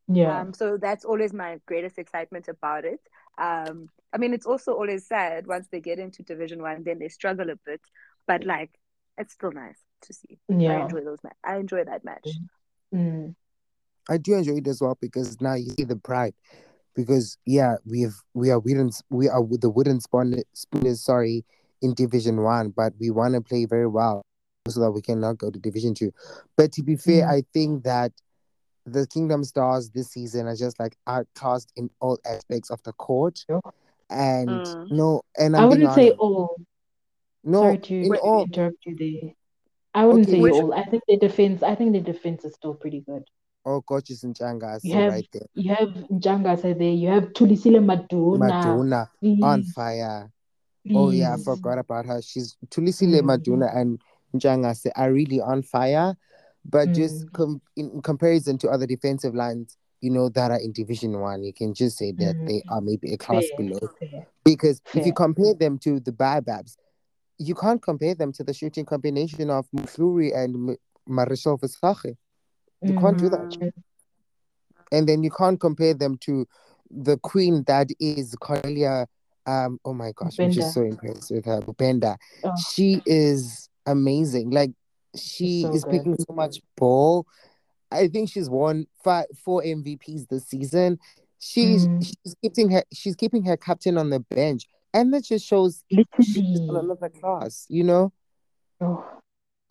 Speaker 1: Yeah.
Speaker 3: Um, so that's always my greatest excitement about it. Um, I mean, it's also always sad once they get into Division One, then they struggle a bit, but like it's still nice to see. Yeah. I enjoy those. Ma- I enjoy that match.
Speaker 1: Mm.
Speaker 2: I do enjoy it as well because now you see the pride because yeah, we've we are wooden we are the wooden spooners sorry in Division One, but we want to play very well so that we cannot go to Division Two. But to be fair, mm. I think that the Kingdom Stars this season are just like outcast in all aspects of the court. And mm. no, and I'm
Speaker 1: I would not say all. No, Sorry to in all... interrupt you there. I wouldn't okay, say which... all. I think the defense. I think the defense is still pretty good.
Speaker 2: Oh, coaches in Nchanga
Speaker 1: you have, right there. You have Nchanga there. You have Thulisile Maduna.
Speaker 2: Maduna Please. on fire. Please. Oh yeah, I forgot about her. She's Thulisile mm. Maduna and Nchanga are really on fire. But mm. just com- in comparison to other defensive lines, you know, that are in Division One, you can just say that mm. they are maybe a class Fair. below. Fair. Because Fair. if you compare them to the Baobabs, you can't compare them to the shooting combination of Mufluri and M- Marichal Versace. You mm-hmm. can't do that. Mm-hmm. And then you can't compare them to the queen that is Cornelia. Um, oh my gosh, Benda. I'm just so impressed with her. Benda. Oh. She is amazing. Like she so is good. picking so much ball. I think she's won five, four MVPs this season. She's mm. she's keeping her she's keeping her captain on the bench, and that just shows Literally. she's on another class. You know.
Speaker 1: Oh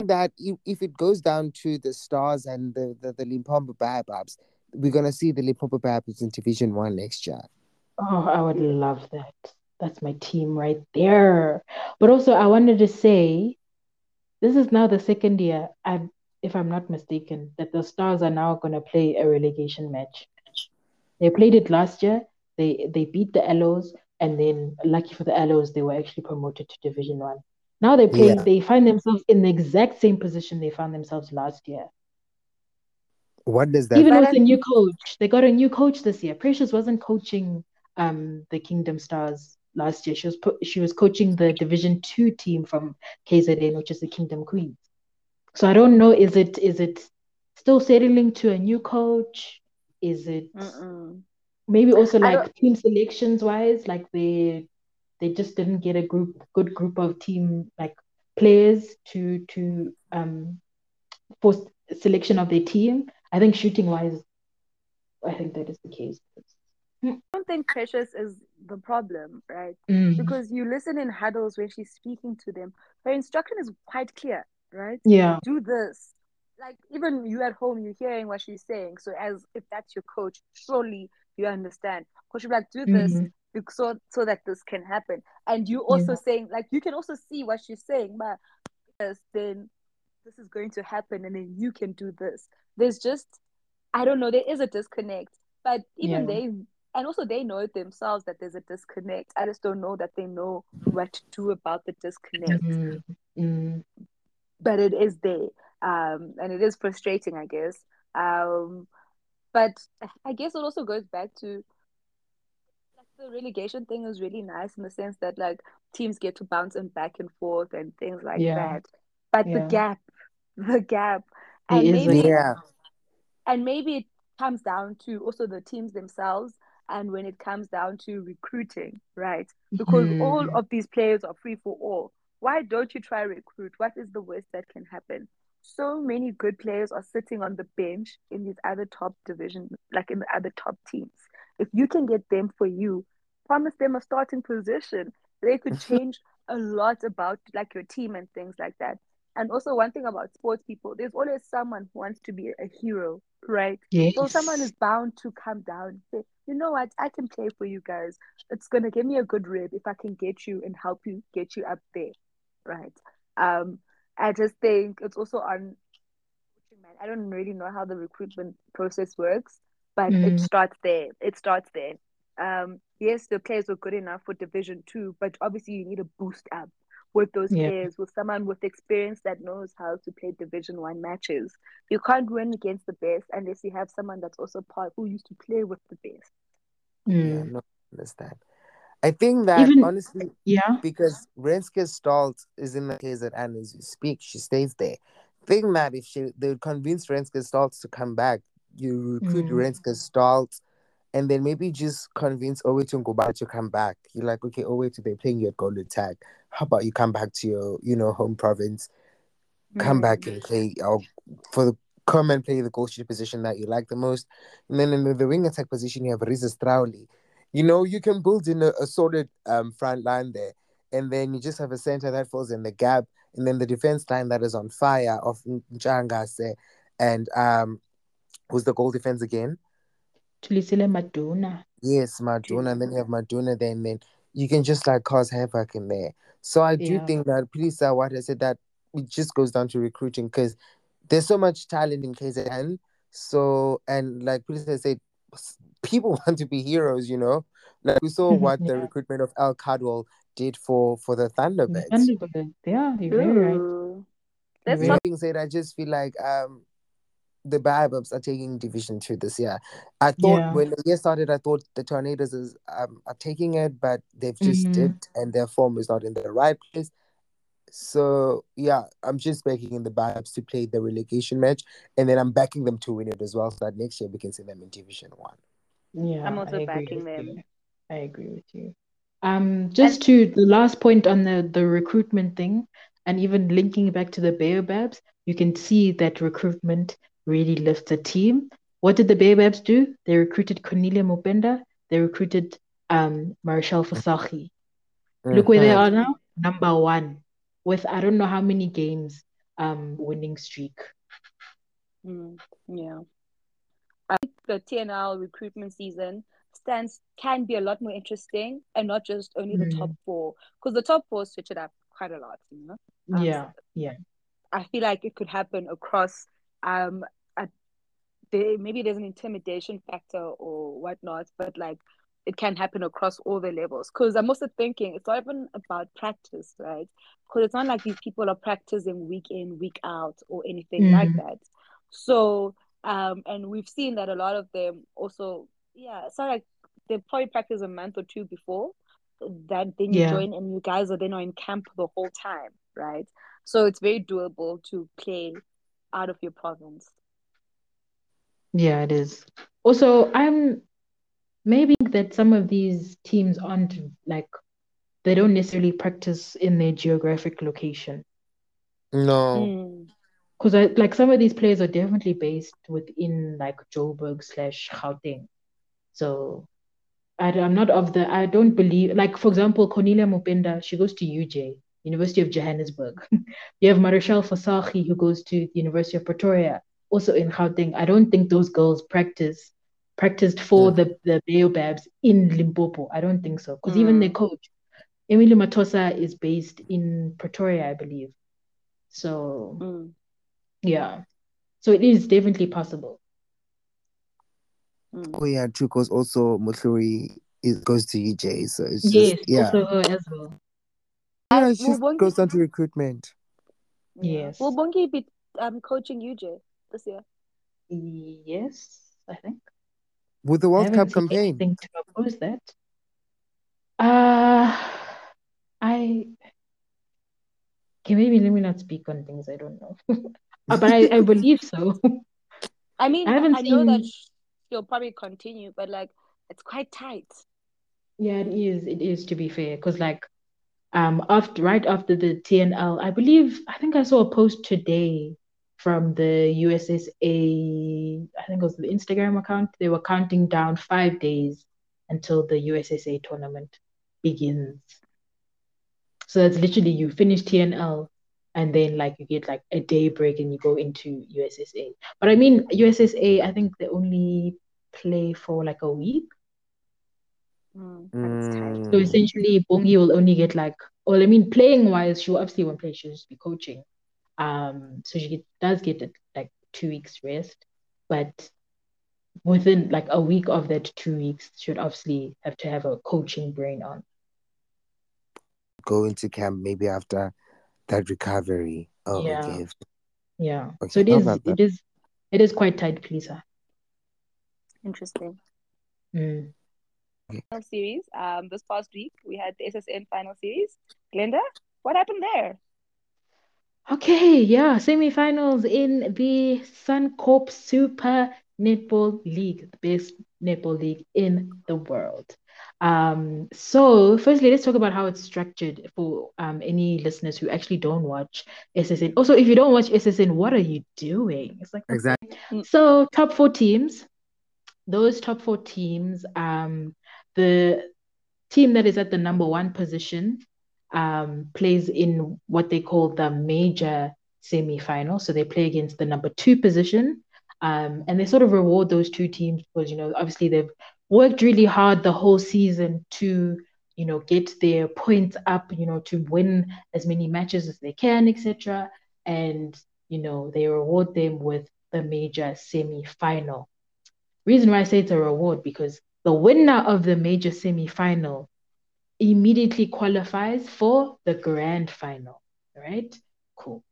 Speaker 2: that if it goes down to the Stars and the, the, the Limpopo Baobabs, we're going to see the Limpopo Baobabs in Division 1 next year.
Speaker 1: Oh, I would love that. That's my team right there. But also, I wanted to say this is now the second year, I, if I'm not mistaken, that the Stars are now going to play a relegation match. They played it last year. They they beat the Aloes, and then lucky for the Aloes, they were actually promoted to Division One. Now they play, yeah. they find themselves in the exact same position they found themselves last year.
Speaker 2: What does that
Speaker 1: even with a new coach? They got a new coach this year. Precious wasn't coaching um the Kingdom Stars last year. She was she was coaching the Division Two team from KZN, which is the Kingdom Queens. So I don't know. Is it is it still settling to a new coach? Is it Mm-mm. maybe also like team selections wise, like they they just didn't get a group good group of team like players to to um for selection of their team. I think shooting wise, I think that is the case.
Speaker 3: I don't think Precious is the problem, right?
Speaker 1: Mm.
Speaker 3: Because you listen in huddles when she's speaking to them, her instruction is quite clear, right?
Speaker 1: Yeah.
Speaker 3: Do this. Like even you at home, you're hearing what she's saying. So as if that's your coach, surely you understand. She'll be like, do this, mm-hmm so so that this can happen and you also yeah. saying like you can also see what she's saying but then this is going to happen and then you can do this there's just i don't know there is a disconnect but even yeah. they and also they know themselves that there's a disconnect. I just don't know that they know what to do about the disconnect.
Speaker 1: Mm-hmm.
Speaker 3: But it is there, um, and it is frustrating, I guess. Um, but I guess it also goes back to like the relegation thing is really nice in the sense that like teams get to bounce and back and forth and things like
Speaker 1: Yeah.
Speaker 3: that. But the gap, the gap, and
Speaker 1: is a
Speaker 3: maybe
Speaker 2: Yeah.
Speaker 3: and maybe it comes down to also the teams themselves and when it comes down to recruiting right because all
Speaker 1: Mhm.
Speaker 3: of these players are free for all why don't you try recruit? What is the worst that can happen? So many good players are sitting on the bench in these other top divisions like in the other top teams. If you can get them for you promise them a starting position. They could change a lot about like your team and things like that. And also one thing about sports people there's always someone who wants to be a hero right? So someone is bound to come down and say, you know what, I can play for you guys. It's gonna give me a good rib if I can get you and help you get you up there, right? Um, I just think it's also on. I don't really know how the recruitment process works, but it
Speaker 1: Mm.
Speaker 3: starts there. It starts there. Um, yes, the players were good enough for Division Two, but obviously you need a boost up with those
Speaker 1: Yeah.
Speaker 3: players, with someone with experience that knows how to play Division One matches. You can't win against the best unless you have someone that's also part who used to play with the best.
Speaker 2: Yeah,
Speaker 1: Mm.
Speaker 2: no, I understand. I think that
Speaker 1: Even
Speaker 2: honestly,
Speaker 1: yeah.
Speaker 2: because Renske Stoltz is in the KZN as you speak, she stays there. Think that if she they would convince Renske Stoltz to come back, you recruit
Speaker 1: Mm.
Speaker 2: Renske Stoltz, and then maybe just convince Owetu Ngubane to come back. You're like, okay, Owetu, they're playing you at goal attack. How about you come back to your, you know, home province, come
Speaker 3: Mm.
Speaker 2: back and play or for the come and play the goalkeeper position that you like the most. And then in the, the wing attack position, you have Riza Strauli. You know, you can build in a, a solid um, front line there. And then you just have a center that falls in the gap. And then the defense line that is on fire of Njangase and um, who's the goal defense again?
Speaker 1: Thulisile Maduna.
Speaker 2: Yes, Maduna. And then you have Maduna there. And then you can just like cause havoc in there. So I do
Speaker 1: Yeah.
Speaker 2: think that, please, uh, what I said, that it just goes down to recruiting because there's so much talent in KZN. So, and like Pilisa said, people want to be heroes, you know? Like we saw what the recruitment of Al Cardwell did for for the
Speaker 1: The
Speaker 2: Thunderbirds.
Speaker 1: Thunderbirds. Yeah, you're very right.
Speaker 3: Ooh.
Speaker 1: You're
Speaker 3: Let's
Speaker 1: very
Speaker 3: talk.
Speaker 2: Being said, I just feel like um the Baobabs are taking Division Two this year. I thought
Speaker 1: Yeah.
Speaker 2: when the year started, I thought the Tornadoes is um are taking it, but they've just
Speaker 1: Mhm.
Speaker 2: dipped and their form is not in the right place. So yeah, I'm just backing the Babs to play the relegation match, and then I'm backing them to win it as well, so that next year we can see them in Division One.
Speaker 1: Yeah,
Speaker 3: I'm also backing them.
Speaker 1: you. I agree with you. Um, just to the last point on the the recruitment thing, and even linking back to the Baobabs, you can see that recruitment really lifts a team. What did the Baobabs do? They recruited Cornelia Mopenda. They recruited um Marshall Fasahi. Look where they
Speaker 2: Mhm.
Speaker 1: are now, number one, with I don't know how many games um winning streak.
Speaker 3: Mm, yeah. I think the TNL recruitment season stands can be a lot more interesting and not just only the top four because the top four switch it up quite a lot, you know. Um,
Speaker 1: Yeah, yeah.
Speaker 3: I feel like it could happen across um a, there, maybe there's an intimidation factor or whatnot, but like it can happen across all the levels. Because I'm also thinking it's not even about practice, right? Because it's not like these people are practicing week in, week out, or anything like
Speaker 1: Mhm.
Speaker 3: that. So, um, and we've seen that a lot of them also, yeah, it's not like they probably practice a month or two before that then you
Speaker 1: Yeah.
Speaker 3: join and you guys are then are in camp the whole time, right? So it's very doable to play out of your province.
Speaker 1: Yeah, it is. Also, I'm maybe that some of these teams aren't like they don't necessarily practice in their geographic location.
Speaker 2: No.
Speaker 3: Mm.
Speaker 1: Because I like some of these players are definitely based within like Joburg slash Gauteng. So I, am not of the I don't believe like for example Cornelia Mopenda, she goes to UJ, University of Johannesburg. you have Marshall Fasahi who goes to the University of Pretoria, also in Gauteng. I don't think those girls practice practiced for
Speaker 2: Mm.
Speaker 1: the, the Baobabs in Limpopo. I don't think so. Because even their
Speaker 3: Mm.
Speaker 1: coach, Emily Matosa, is based in Pretoria, I believe. So
Speaker 3: Mm.
Speaker 1: Yeah. So it is definitely possible.
Speaker 2: Mm. Oh yeah, true. Because also Mutluri is goes to UJ, so it's
Speaker 1: yes,
Speaker 2: just, yeah.
Speaker 1: also her as well.
Speaker 2: Yeah, she goes down to recruitment.
Speaker 1: Yes.
Speaker 3: Will Bongi be um coaching UJ this year?
Speaker 1: Yes, I think.
Speaker 2: With the World Cup campaign.
Speaker 1: Anything to oppose that. Uh I okay, maybe let me not speak on things I don't know. uh, but I, I believe so.
Speaker 3: I mean, I, haven't I seen... know that she'll probably continue, but like it's quite tight.
Speaker 1: Yeah, it is. It is to be fair, because like um after right after the TNL, I believe I think I saw a post today from the USSA, I think it was the Instagram account. They were counting down five days until the USSA tournament begins. So that's literally you finish TNL and then like you get like a day break and you go into USSA. But I mean USSA, I think they only play for like a week.
Speaker 3: Mm,
Speaker 1: so essentially, Bongi will only get like, well, I mean, playing wise, she obviously won't play. She'll just be coaching. Um, so she does get like two weeks rest, but within like a week of that two weeks, she should obviously have to have a coaching brain on.
Speaker 2: Go into camp maybe after that recovery. Oh,
Speaker 1: yeah. Okay. Yeah. Okay, so it is. It is. It is quite tight, Lisa.
Speaker 3: Interesting.
Speaker 1: Mm.
Speaker 3: Final series. Um, this past week we had the SSN final series. Glenda, what happened there?
Speaker 1: Okay, yeah, semi-finals in the Suncorp Super Netball League, the best netball league in the world. Um, so firstly, let's talk about how it's structured for um, any listeners who actually don't watch SSN. Also, if you don't watch SSN, what are you doing? It's like
Speaker 2: exactly.
Speaker 1: So top four teams, those top four teams, um, the team that is at the number one position um, plays in what they call the major semi-final. So they play against the number two position, um, and they sort of reward those two teams because you know obviously they've worked really hard the whole season to you know get their points up, you know to win as many matches as they can, etc. And you know they reward them with the major semi-final. Reason why I say it's a reward because the winner of the major semi-final immediately qualifies for the grand final. Right? Cool.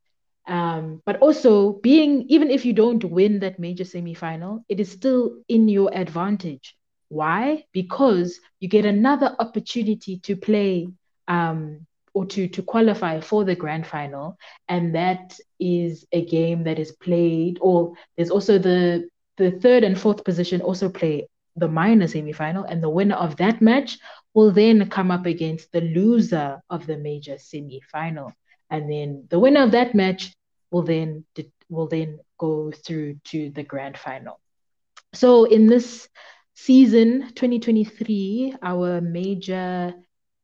Speaker 1: Um, but also being even if you don't win that major semi-final, it is still in your advantage. Why? Because you get another opportunity to play um, or to to qualify for the grand final, and that is a game that is played. Or there's also the the third and fourth position also play the minor semi-final, and the winner of that match will then come up against the loser of the major semi-final. And then the winner of that match will then will then go through to the grand final. So in this season 2023, our major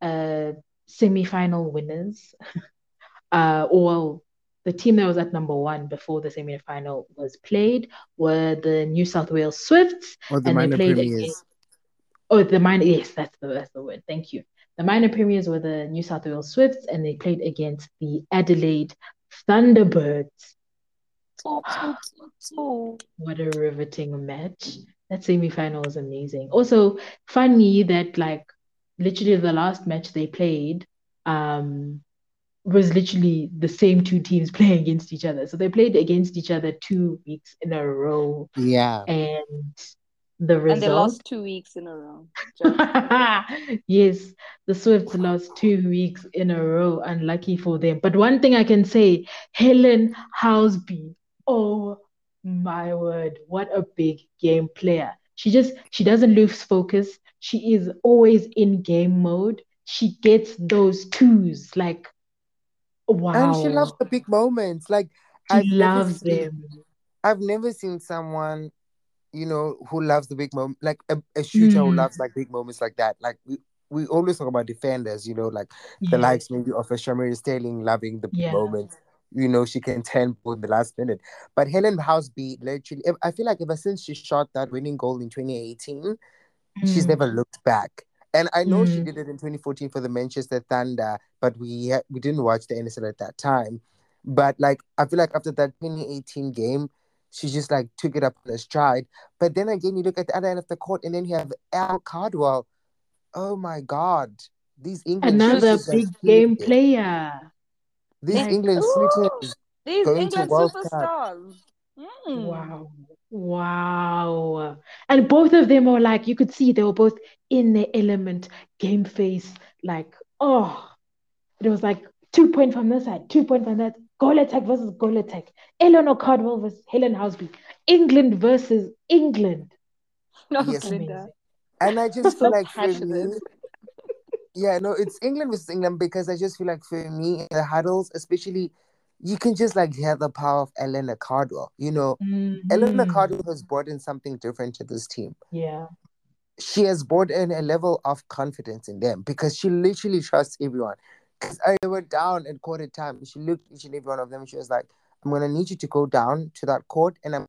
Speaker 1: uh, semi-final winners, uh, or the team that was at number one before the semi-final was played were the New South Wales Swifts,
Speaker 2: or the and minor they played premiers. Against,
Speaker 1: oh, the minor. Yes, that's the that's the word. Thank you. The minor premiers were the New South Wales Swifts, and they played against the Adelaide Thunderbirds. Oh, what a riveting match! That semi-final was amazing. Also, funny that like literally the last match they played, um, was literally the same two teams playing against each other. So they played against each other two weeks in a row.
Speaker 2: Yeah.
Speaker 1: And the result. And they
Speaker 3: lost two weeks in a row.
Speaker 1: yes, the Swifts lost two weeks in a row. Unlucky for them. But one thing I can say Helen Housby, oh my word, what a big game player. She just, she doesn't lose focus. She is always in game mode. She gets those twos. Like, wow.
Speaker 2: And she loves the big moments. Like,
Speaker 1: she I've loves seen, them.
Speaker 2: I've never seen someone you know, who loves the big moment, like a, a shooter mm. who loves like big moments like that. Like we, we always talk about defenders, you know, like yeah. the likes maybe of a Shamera Sterling loving the yeah. moment. You know, she can turn in the last minute. But Helen Housby, literally, I feel like ever since she shot that winning goal in 2018, mm. she's never looked back. And I know mm. she did it in 2014 for the Manchester Thunder, but we we didn't watch the NSL at that time. But like, I feel like after that 2018 game, she just like took it up in a stride. But then again, you look at the other end of the court, and then you have Al Cardwell. Oh my God, these England
Speaker 1: another big game player.
Speaker 2: These like, England suitors.
Speaker 3: These England superstars.
Speaker 1: Mm. Wow. Wow. And both of them are like, you could see they were both in their element, game face, like, oh, it was like two point from this side, two point from that, goal attack versus goal attack. Eleanor Cardwell versus Helen Housby. England versus England.
Speaker 3: No, yes.
Speaker 2: And I just feel like for me, yeah, no, it's England versus England because I just feel like for me the huddles, especially you can just like hear the power of Eleanor Cardwell. You know, mm-hmm. Eleanor Cardwell has brought in something different to this team.
Speaker 1: Yeah.
Speaker 2: She has brought in a level of confidence in them because she literally trusts everyone. Because I went down at quarter time. She looked each and every one of them. She was like, I'm going to need you to go down to that court and I'm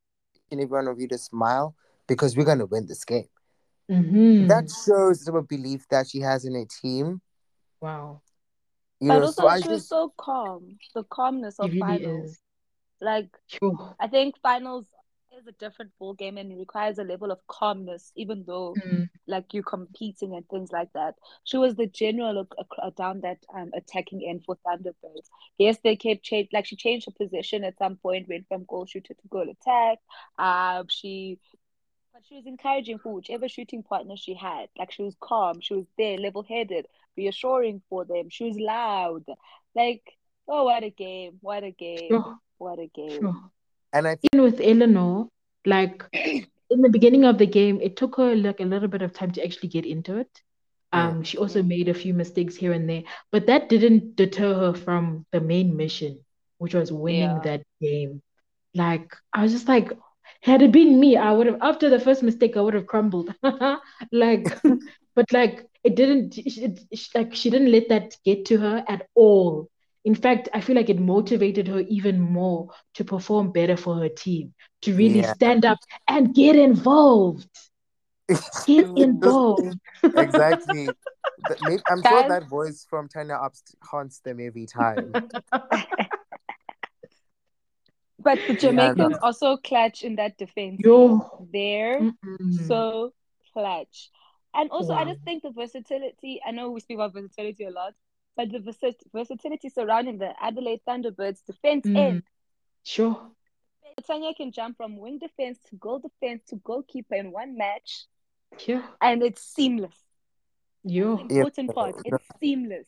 Speaker 2: and every one of you to smile because we're going to win this game.
Speaker 1: Mm-hmm.
Speaker 2: That shows the belief that she has in a team.
Speaker 1: Wow.
Speaker 3: You but know, also, so she was so calm. The calmness of really finals. Is. Like, sure. I think finals is a different ball game and it requires a level of calmness, even though mm. like you're competing and things like that. She was the general down that um, attacking end for Thunderbirds. Yes, they kept change like she changed her position at some point, went from goal shooter to goal attack. Um, she but she was encouraging for whichever shooting partner she had. Like she was calm, she was there, level headed, reassuring for them. She was loud. Like, oh, what a game! What a game! Sure. What a game! Sure.
Speaker 2: And I
Speaker 1: think with Eleanor, like in the beginning of the game, it took her like a little bit of time to actually get into it. Um, yeah. she also made a few mistakes here and there, but that didn't deter her from the main mission, which was winning yeah. that game. Like I was just like, had it been me, I would have after the first mistake, I would have crumbled. like, but like it didn't. She, like she didn't let that get to her at all. In fact, I feel like it motivated her even more to perform better for her team, to really yeah. stand up and get involved. Get involved.
Speaker 2: exactly. I'm sure that voice from Tanya Ups haunts them every time.
Speaker 3: But the Jamaicans yeah, also clutch in that defense. Yo. There, Mm-mm. so clutch. And also, I just think the versatility. I know we speak about versatility a lot, but the vers- versatility surrounding the Adelaide Thunderbirds defense mm. end.
Speaker 1: Sure.
Speaker 3: Tanya can jump from wing defense to goal defense to goalkeeper in one match.
Speaker 1: Yeah.
Speaker 3: And it's seamless.
Speaker 1: Yeah.
Speaker 3: Important yep. part. It's seamless.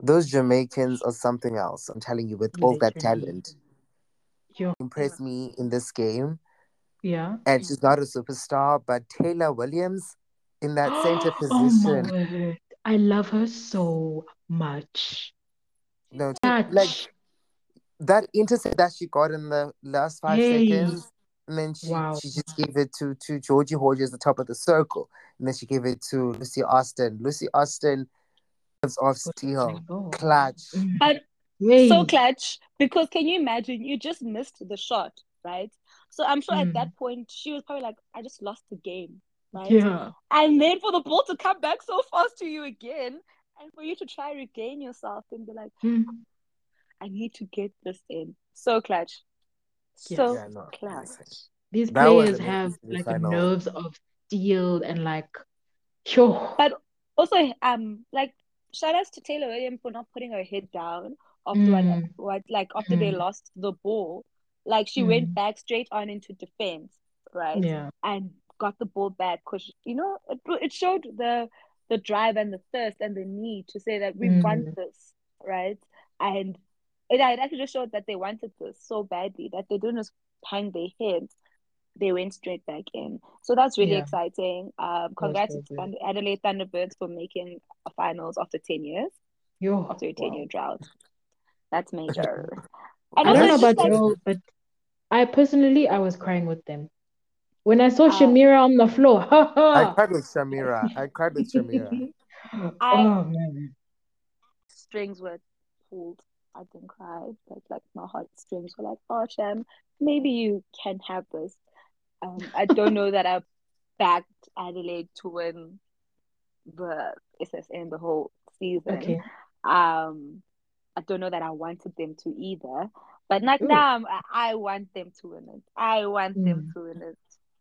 Speaker 2: Those Jamaicans are something else. I'm telling you, with all that talent
Speaker 1: yeah.
Speaker 2: impressed me in this game.
Speaker 1: Yeah.
Speaker 2: And she's not a superstar, but Tayla Williams in that center oh position.
Speaker 1: Oh I love her so much.
Speaker 2: No, like that intercept that she got in the last five hey. seconds, and then she, wow. she just gave it to to Georgie Horjus at the top of the circle, and then she gave it to Lucy Austin. Lucy Austin lives off steel, oh. clutch. Mm.
Speaker 3: But Yay. so clutch because can you imagine you just missed the shot, right? So I'm sure mm. at that point she was probably like, I just lost the game, right?
Speaker 1: Yeah.
Speaker 3: And then for the ball to come back so fast to you again, and for you to try regain yourself and be like, mm. I need to get this in. So clutch. So yeah, no, clutch.
Speaker 1: These that players have like nerves of steel and like sure.
Speaker 3: But also um like shout outs to Tayla Williams for not putting her head down after mm. what, like after mm. they lost the ball. Like she mm. went back straight on into defense, right?
Speaker 1: Yeah.
Speaker 3: And got the ball back because you know it, it showed the the drive and the thirst and the need to say that we want mm. this, right? And it, it actually just showed that they wanted this so badly that they didn't just hang their heads they went straight back in. So that's really yeah. exciting. Um, congrats to Adelaide Thunderbirds for making a finals after 10 years.
Speaker 1: Yo,
Speaker 3: after a 10 wow. year drought. That's major.
Speaker 1: And I don't know about like... you, but I personally I was crying with them. When I saw uh, Shamira on the floor,
Speaker 2: I cried with Shamira. I cried with Shamira.
Speaker 3: I, oh man. Strings were pulled. I didn't cry, but like my heartstrings were like, oh Sham, maybe you can have this. Um, I don't know that I backed Adelaide to win the SSN the whole season.
Speaker 1: Okay.
Speaker 3: Um, I don't know that I wanted them to either. But like now, I want them to win it. I want mm. them to win it.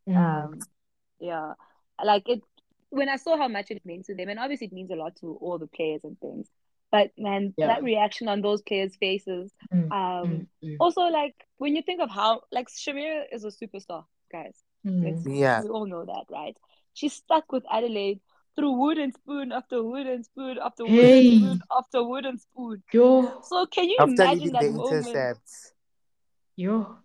Speaker 3: Mm. Um, yeah, like it. When I saw how much it means to them, and obviously it means a lot to all the players and things. But man, yeah. that reaction on those players' faces. Mm. Um, mm. also like when you think of how like Shamira is a superstar, guys.
Speaker 2: Mm. Yeah,
Speaker 3: we all know that, right? She's stuck with Adelaide through wooden spoon after wooden spoon after wooden hey. spoon after wooden spoon. Yo. So can you after imagine that moment? Intercepts.
Speaker 1: Yo.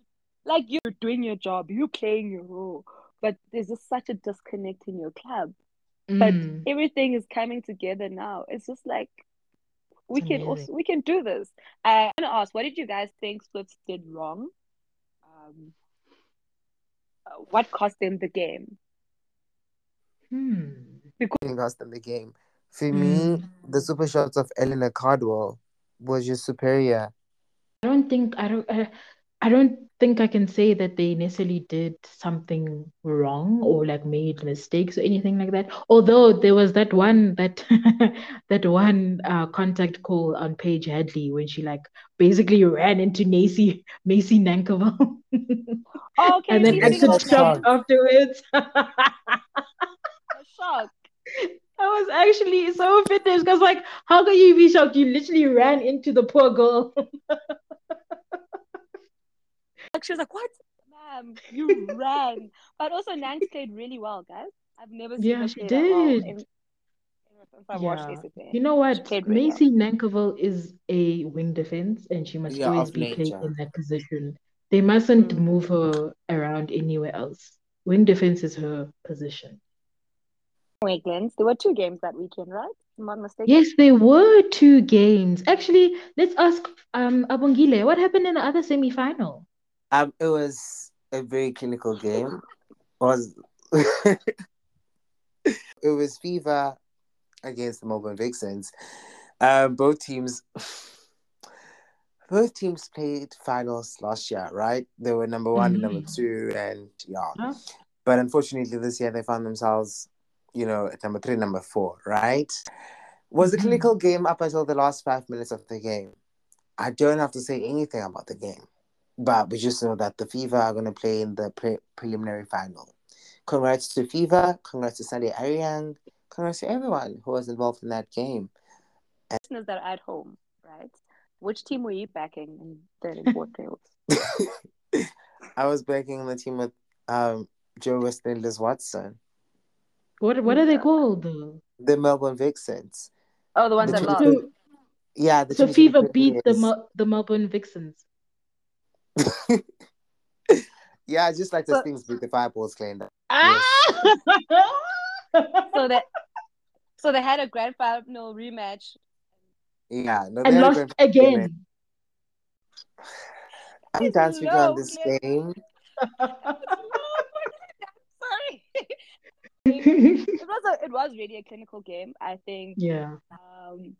Speaker 3: Like you're doing your job, you're playing your role, but there's just such a disconnect in your club. Mm. But everything is coming together now. It's just like we can also we can do this. I want to ask, what did you guys think Splits did wrong? Um, uh, what cost them the game?
Speaker 1: Hmm.
Speaker 2: Because cost them the game. For mm. me, the super shots of Eleanor Cardwell was just superior.
Speaker 1: I don't think I don't. I, I don't think I can say that they necessarily did something wrong or like made mistakes or anything like that. Although there was that one that that one uh, contact call on Paige Hadley when she like basically ran into Maisie Maisie Nankivell.
Speaker 3: oh, okay.
Speaker 1: and then acted shocked afterwards.
Speaker 3: shocked.
Speaker 1: I was actually so finished because like how can you be shocked? You literally ran into the poor girl.
Speaker 3: Like she was like, "What, ma'am? You ran!" But also, Nanks played really well, guys. I've never seen
Speaker 1: yeah,
Speaker 3: her
Speaker 1: she play did. That well in, yeah. You know what? Really Maisie well. Nankivell is a wing defense, and she must yeah, always be nature. played in that position. They mustn't mm. move her around anywhere else. Wing defense is her position.
Speaker 3: Weekends. There were two games that weekend, right? I'm not mistaken.
Speaker 1: Yes, there were two games. Actually, let's ask um Abongile, what happened in the other semi-final?
Speaker 2: Um, it was a very clinical game. It was it was Fever against the Melbourne Vixens. Um, both teams, both teams played finals last year, right? They were number one, mm-hmm. number two, and yeah. Huh? But unfortunately, this year they found themselves, you know, number three, number four, right? Was mm-hmm. a clinical game up until the last five minutes of the game. I don't have to say anything about the game but we just know that the Fever are going to play in the pre- preliminary final. Congrats to Fever, congrats to Sunday Aryang, congrats to everyone who was involved in that game.
Speaker 3: And- Listeners that are at home, right? Which team were you backing in the import
Speaker 2: playoffs? I was backing the team with um, Joe West and Liz Watson.
Speaker 1: What what are they called?
Speaker 2: The Melbourne Vixens.
Speaker 3: Oh, the ones the that lost.
Speaker 2: yeah,
Speaker 1: so Fever beat the Mel- the Melbourne Vixens.
Speaker 2: yeah, I just like the so, things with the fireballs claimed.
Speaker 3: Ah! so that so they had a grand final rematch.
Speaker 2: Yeah,
Speaker 1: no, and lost again.
Speaker 2: I'm dancing on this game.
Speaker 3: Sorry. it was a, it was really a clinical game. I think.
Speaker 1: Yeah.
Speaker 3: Um,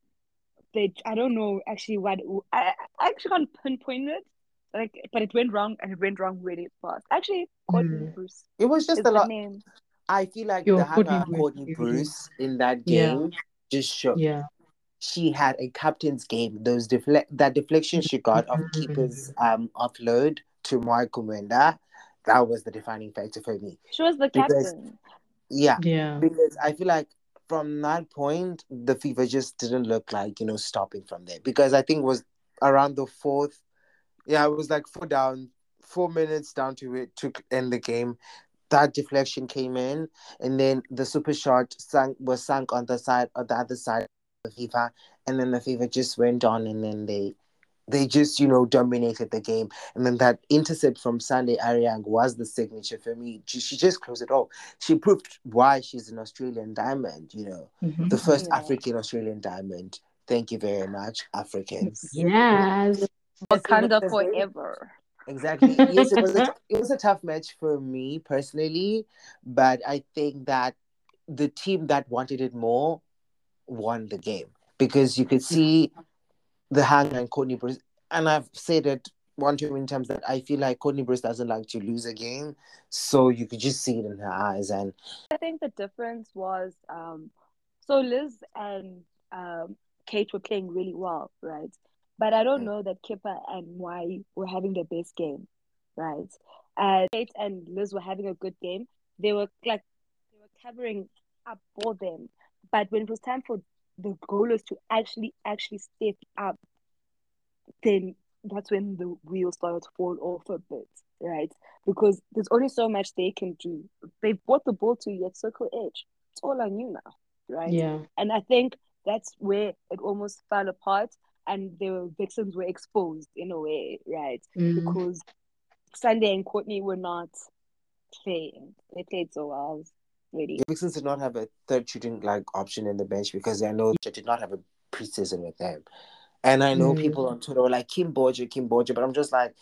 Speaker 3: they I don't know actually what I, I actually can't pinpoint it, like but it went wrong and it went wrong really fast. Actually, Courtney mm. Bruce.
Speaker 2: It was just a lot. Name. I feel like Yo, the Hannah Courtney Bruce in that game yeah. just showed.
Speaker 1: Yeah.
Speaker 2: She had a captain's game. Those defle- that deflection she got of keepers um offload to Mwai Kumwenda, that was the defining factor for me.
Speaker 3: She was the because, captain.
Speaker 2: Yeah.
Speaker 1: Yeah.
Speaker 2: Because I feel like from that point, the fever just didn't look like, you know, stopping from there. Because I think was around the fourth yeah, it was like four down, four minutes down to it to end the game. That deflection came in, and then the super shot sank was sunk on the side on the other side of the Fever, and then the Fever just went on, and then they they just you know dominated the game, and then that intercept from Sunday Aryang was the signature for me. She, she just closed it all. She proved why she's an Australian diamond. You know, mm-hmm. the first yeah. African Australian diamond. Thank you very much, Africans.
Speaker 1: Yes.
Speaker 3: Wakanda forever.
Speaker 2: Exactly. Yes, it was, a, it was a tough match for me personally, but I think that the team that wanted it more won the game because you could see the hang and Courtney Bruce. And I've said it one too many times that I feel like Courtney Bruce doesn't like to lose a game, so you could just see it in her eyes. And
Speaker 3: I think the difference was um, so Liz and um, Kate were playing really well, right? But I don't know that Kipper and Mwai were having the best game, right? And Kate and Liz were having a good game. They were like they were covering up for them. But when it was time for the goalers to actually actually step up, then that's when the wheels started to fall off a bit, right? Because there's only so much they can do. They brought the ball to you at circle edge. It's all on you now, right?
Speaker 1: Yeah.
Speaker 3: And I think that's where it almost fell apart and the Vixens were exposed in a way, right?
Speaker 1: Mm.
Speaker 3: Because Sunday and Courtney were not playing. They played so well. Really.
Speaker 2: The Vixens did not have a third shooting like option in the bench because I know they did not have a preseason with them. And I know mm. people on Twitter were like Kim Boja, Kim Boja, but I'm just like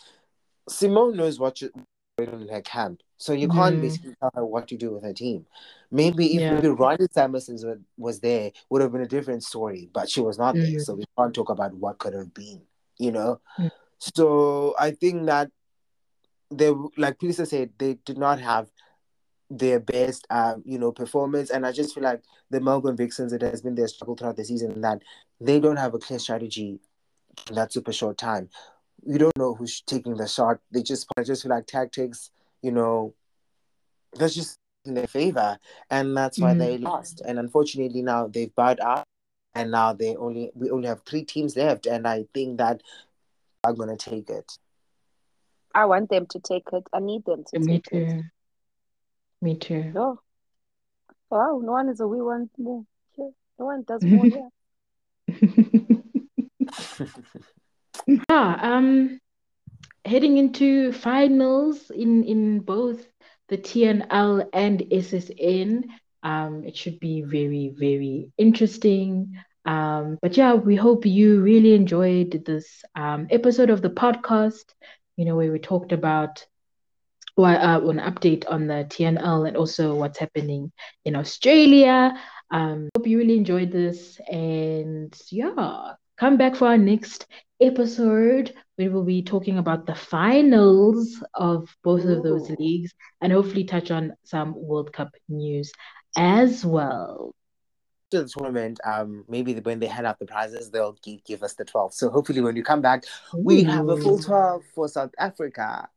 Speaker 2: Simone knows what you in her camp. So you can't mm. basically tell her what to do with her team. Maybe if yeah. maybe Rahni Samason was, was there, would have been a different story, but she was not mm. there. So we can't talk about what could have been, you know? Mm. So I think that they, like Lisa said, they did not have their best, um, you know, performance. And I just feel like the Melbourne Vixens, it has been their struggle throughout the season that they don't have a clear strategy in that super shot time you don't know who's taking the shot. They just I just feel like tactics, you know, that's just in their favor, and that's why mm-hmm. they lost. And unfortunately, now they've bowed out, and now they only we only have three teams left, and I think that are gonna take it.
Speaker 3: I want them to take it. I need them to.
Speaker 1: Me
Speaker 3: too.
Speaker 1: It. Me too.
Speaker 3: Oh, Wow, no one is a we want more. Yeah. No one does more. Yeah.
Speaker 1: Yeah, um, heading into finals in in both the TNL and SSN. Um, it should be very very interesting. Um, but yeah, we hope you really enjoyed this um, episode of the podcast. You know, where we talked about well, uh, an update on the TNL and also what's happening in Australia. Um, hope you really enjoyed this, and yeah, come back for our next episode, where we will be talking about the finals of both Ooh. of those leagues and hopefully touch on some World Cup news as well.
Speaker 2: To the tournament, um, maybe when they hand out the prizes, they'll give, give us the 12. So hopefully, when you come back, we have a full 12 for South Africa.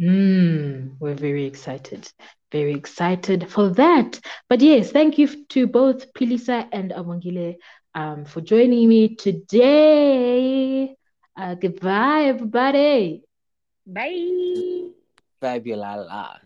Speaker 1: Mm, we're very excited. Very excited for that. But yes, thank you to both Pilisa and Abongile um, for joining me today. Uh, goodbye, everybody.
Speaker 3: Bye.
Speaker 2: Fabulous.